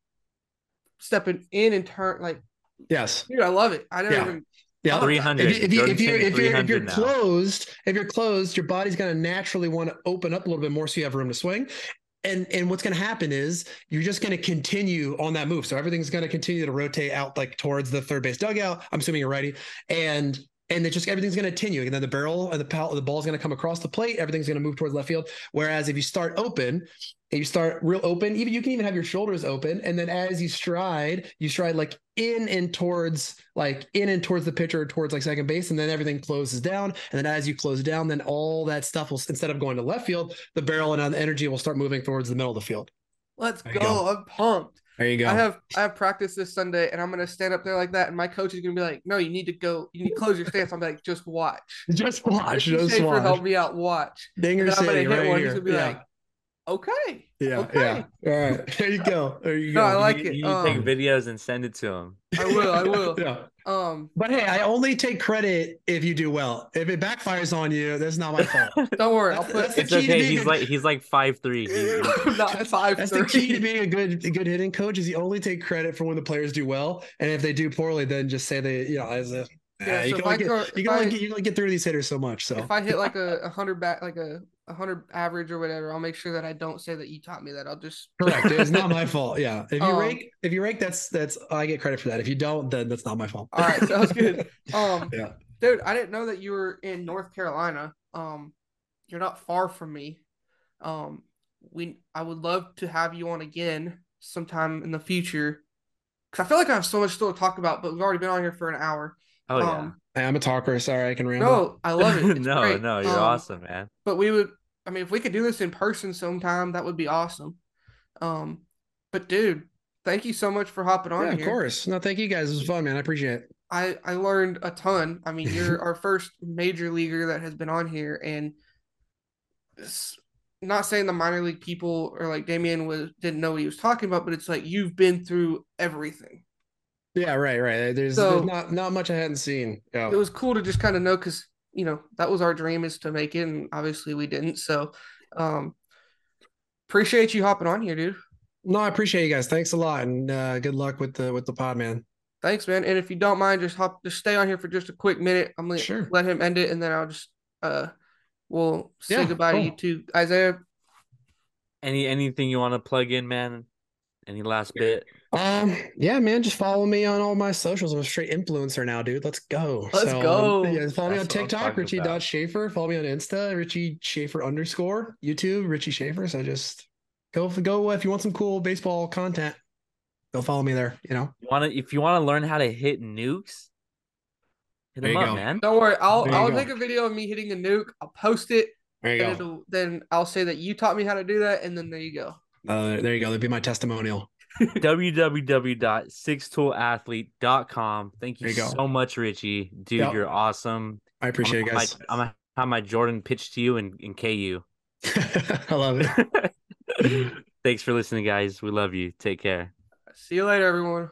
stepping in and turn, like, Yes. dude, I love it. I never Yeah. even Yeah. thought of that. 300. If, you, if, you, Jordan if you're King, if you're if you're 300 now. closed, if you're closed, your body's going to naturally want to open up a little bit more, so you have room to swing. And and what's going to happen is you're just going to continue on that move. So everything's going to continue to rotate out like towards the third base dugout. I'm assuming you're righty, and and it just everything's going to continue. And then the barrel and the pal, the ball's going to come across the plate. Everything's going to move towards left field. Whereas if you start open, and you start real open, even you can even have your shoulders open, and then as you stride, you stride like in and towards like in and towards the pitcher, towards like second base, and then everything closes down. And then as you close down, then all that stuff will instead of going to left field, the barrel and the energy will start moving towards the middle of the field. Let's go. go. I'm pumped. There you go. I have I have practice this Sunday, and I'm gonna stand up there like that, and my coach is gonna be like, "No, you need to go. You need to close your stance." I'm like, "Just watch." just watch, just Shaffer watch. help me out. Watch. Dinger And I'm gonna City, hit right one. here. He's gonna be yeah. like, "Okay." yeah, okay. yeah. All right, there you go. There you No, go. I like you, it. You Um, take videos and send it to him. I will, I will. yeah. Um, But hey, I only take credit if you do well. If it backfires on you, that's not my fault. don't worry. I'll put. that's It's okay. He's a- like he's like five three. I'm not five That's the key to being a good a good hitting coach is you only take credit for when the players do well, and if they do poorly, then just say they you know as a Yeah, you so can if only get, go- you if can only I- get you can only get through these hitters so much. So If I hit like a, a hundred back, like a, a hundred average or whatever, I'll make sure that I don't say that you taught me that. I'll just correct, it's not my fault. Yeah, if you Um, rake if you rake, that's that's I get credit for that. If you don't, then that's not my fault. All right, sounds good. Um, Yeah. dude, I didn't know that you were in North Carolina. Um, you're not far from me. Um, we I would love to have you on again sometime in the future. Cause I feel like I have so much still to talk about, but we've already been on here for an hour. Oh yeah. Um, Hey, I'm a talker. Sorry, I can ramble. no, I love it. No, great. no, you're Um, awesome, man. But we would, I mean, if we could do this in person sometime, that would be awesome. Um, but dude, thank you so much for hopping on yeah, of here. course. No, thank you guys. It was fun, man. I appreciate it. I I learned a ton. I mean, you're our first major leaguer that has been on here, and not saying the minor league people or like Damien was didn't know what he was talking about, but it's like you've been through everything. Yeah, right, right. There's, So- there's not not much I hadn't seen. Yeah. It was cool to just kind of know because you know that was our dream is to make it, and obviously we didn't. So, um, appreciate you hopping on here, dude. No, I appreciate you guys. Thanks a lot, and uh, good luck with the with the pod, man. Thanks, man. And if you don't mind, just hop, just stay on here for just a quick minute. I'm gonna Sure. let him end it, and then I'll just uh, we'll say Yeah, goodbye to you cool. too, Isaiah. Any anything you want to plug in, man? Any last bit? Um, yeah, man, just follow me on all my socials. I'm a straight influencer now, dude. Let's go. Let's um, go. yeah, follow me on That's what I'm TikTok, talking Richie dot Shaffer. Follow me on Insta, Richie Shaffer underscore. YouTube, Richie Shaffer. So just go go if you want some cool baseball content. Go follow me there. You know. You want to if you want to learn how to hit nukes, Hit There him you up, go. man. Don't worry, I'll There I'll go. make a video of me hitting a nuke. I'll post it, There you and go. it'll, then I'll say that you taught me how to do that, and then there you go. Uh, there you go. That'd be my testimonial. www.sixtoolathlete.com. Thank you, you go. so much, Richie. Dude, Yep. you're awesome. I appreciate it, I'm, gonna- guys. I'm gonna have my Jordan pitch to you and, and KU. I love it. Thanks for listening, guys. We love you. Take care. See you later, everyone.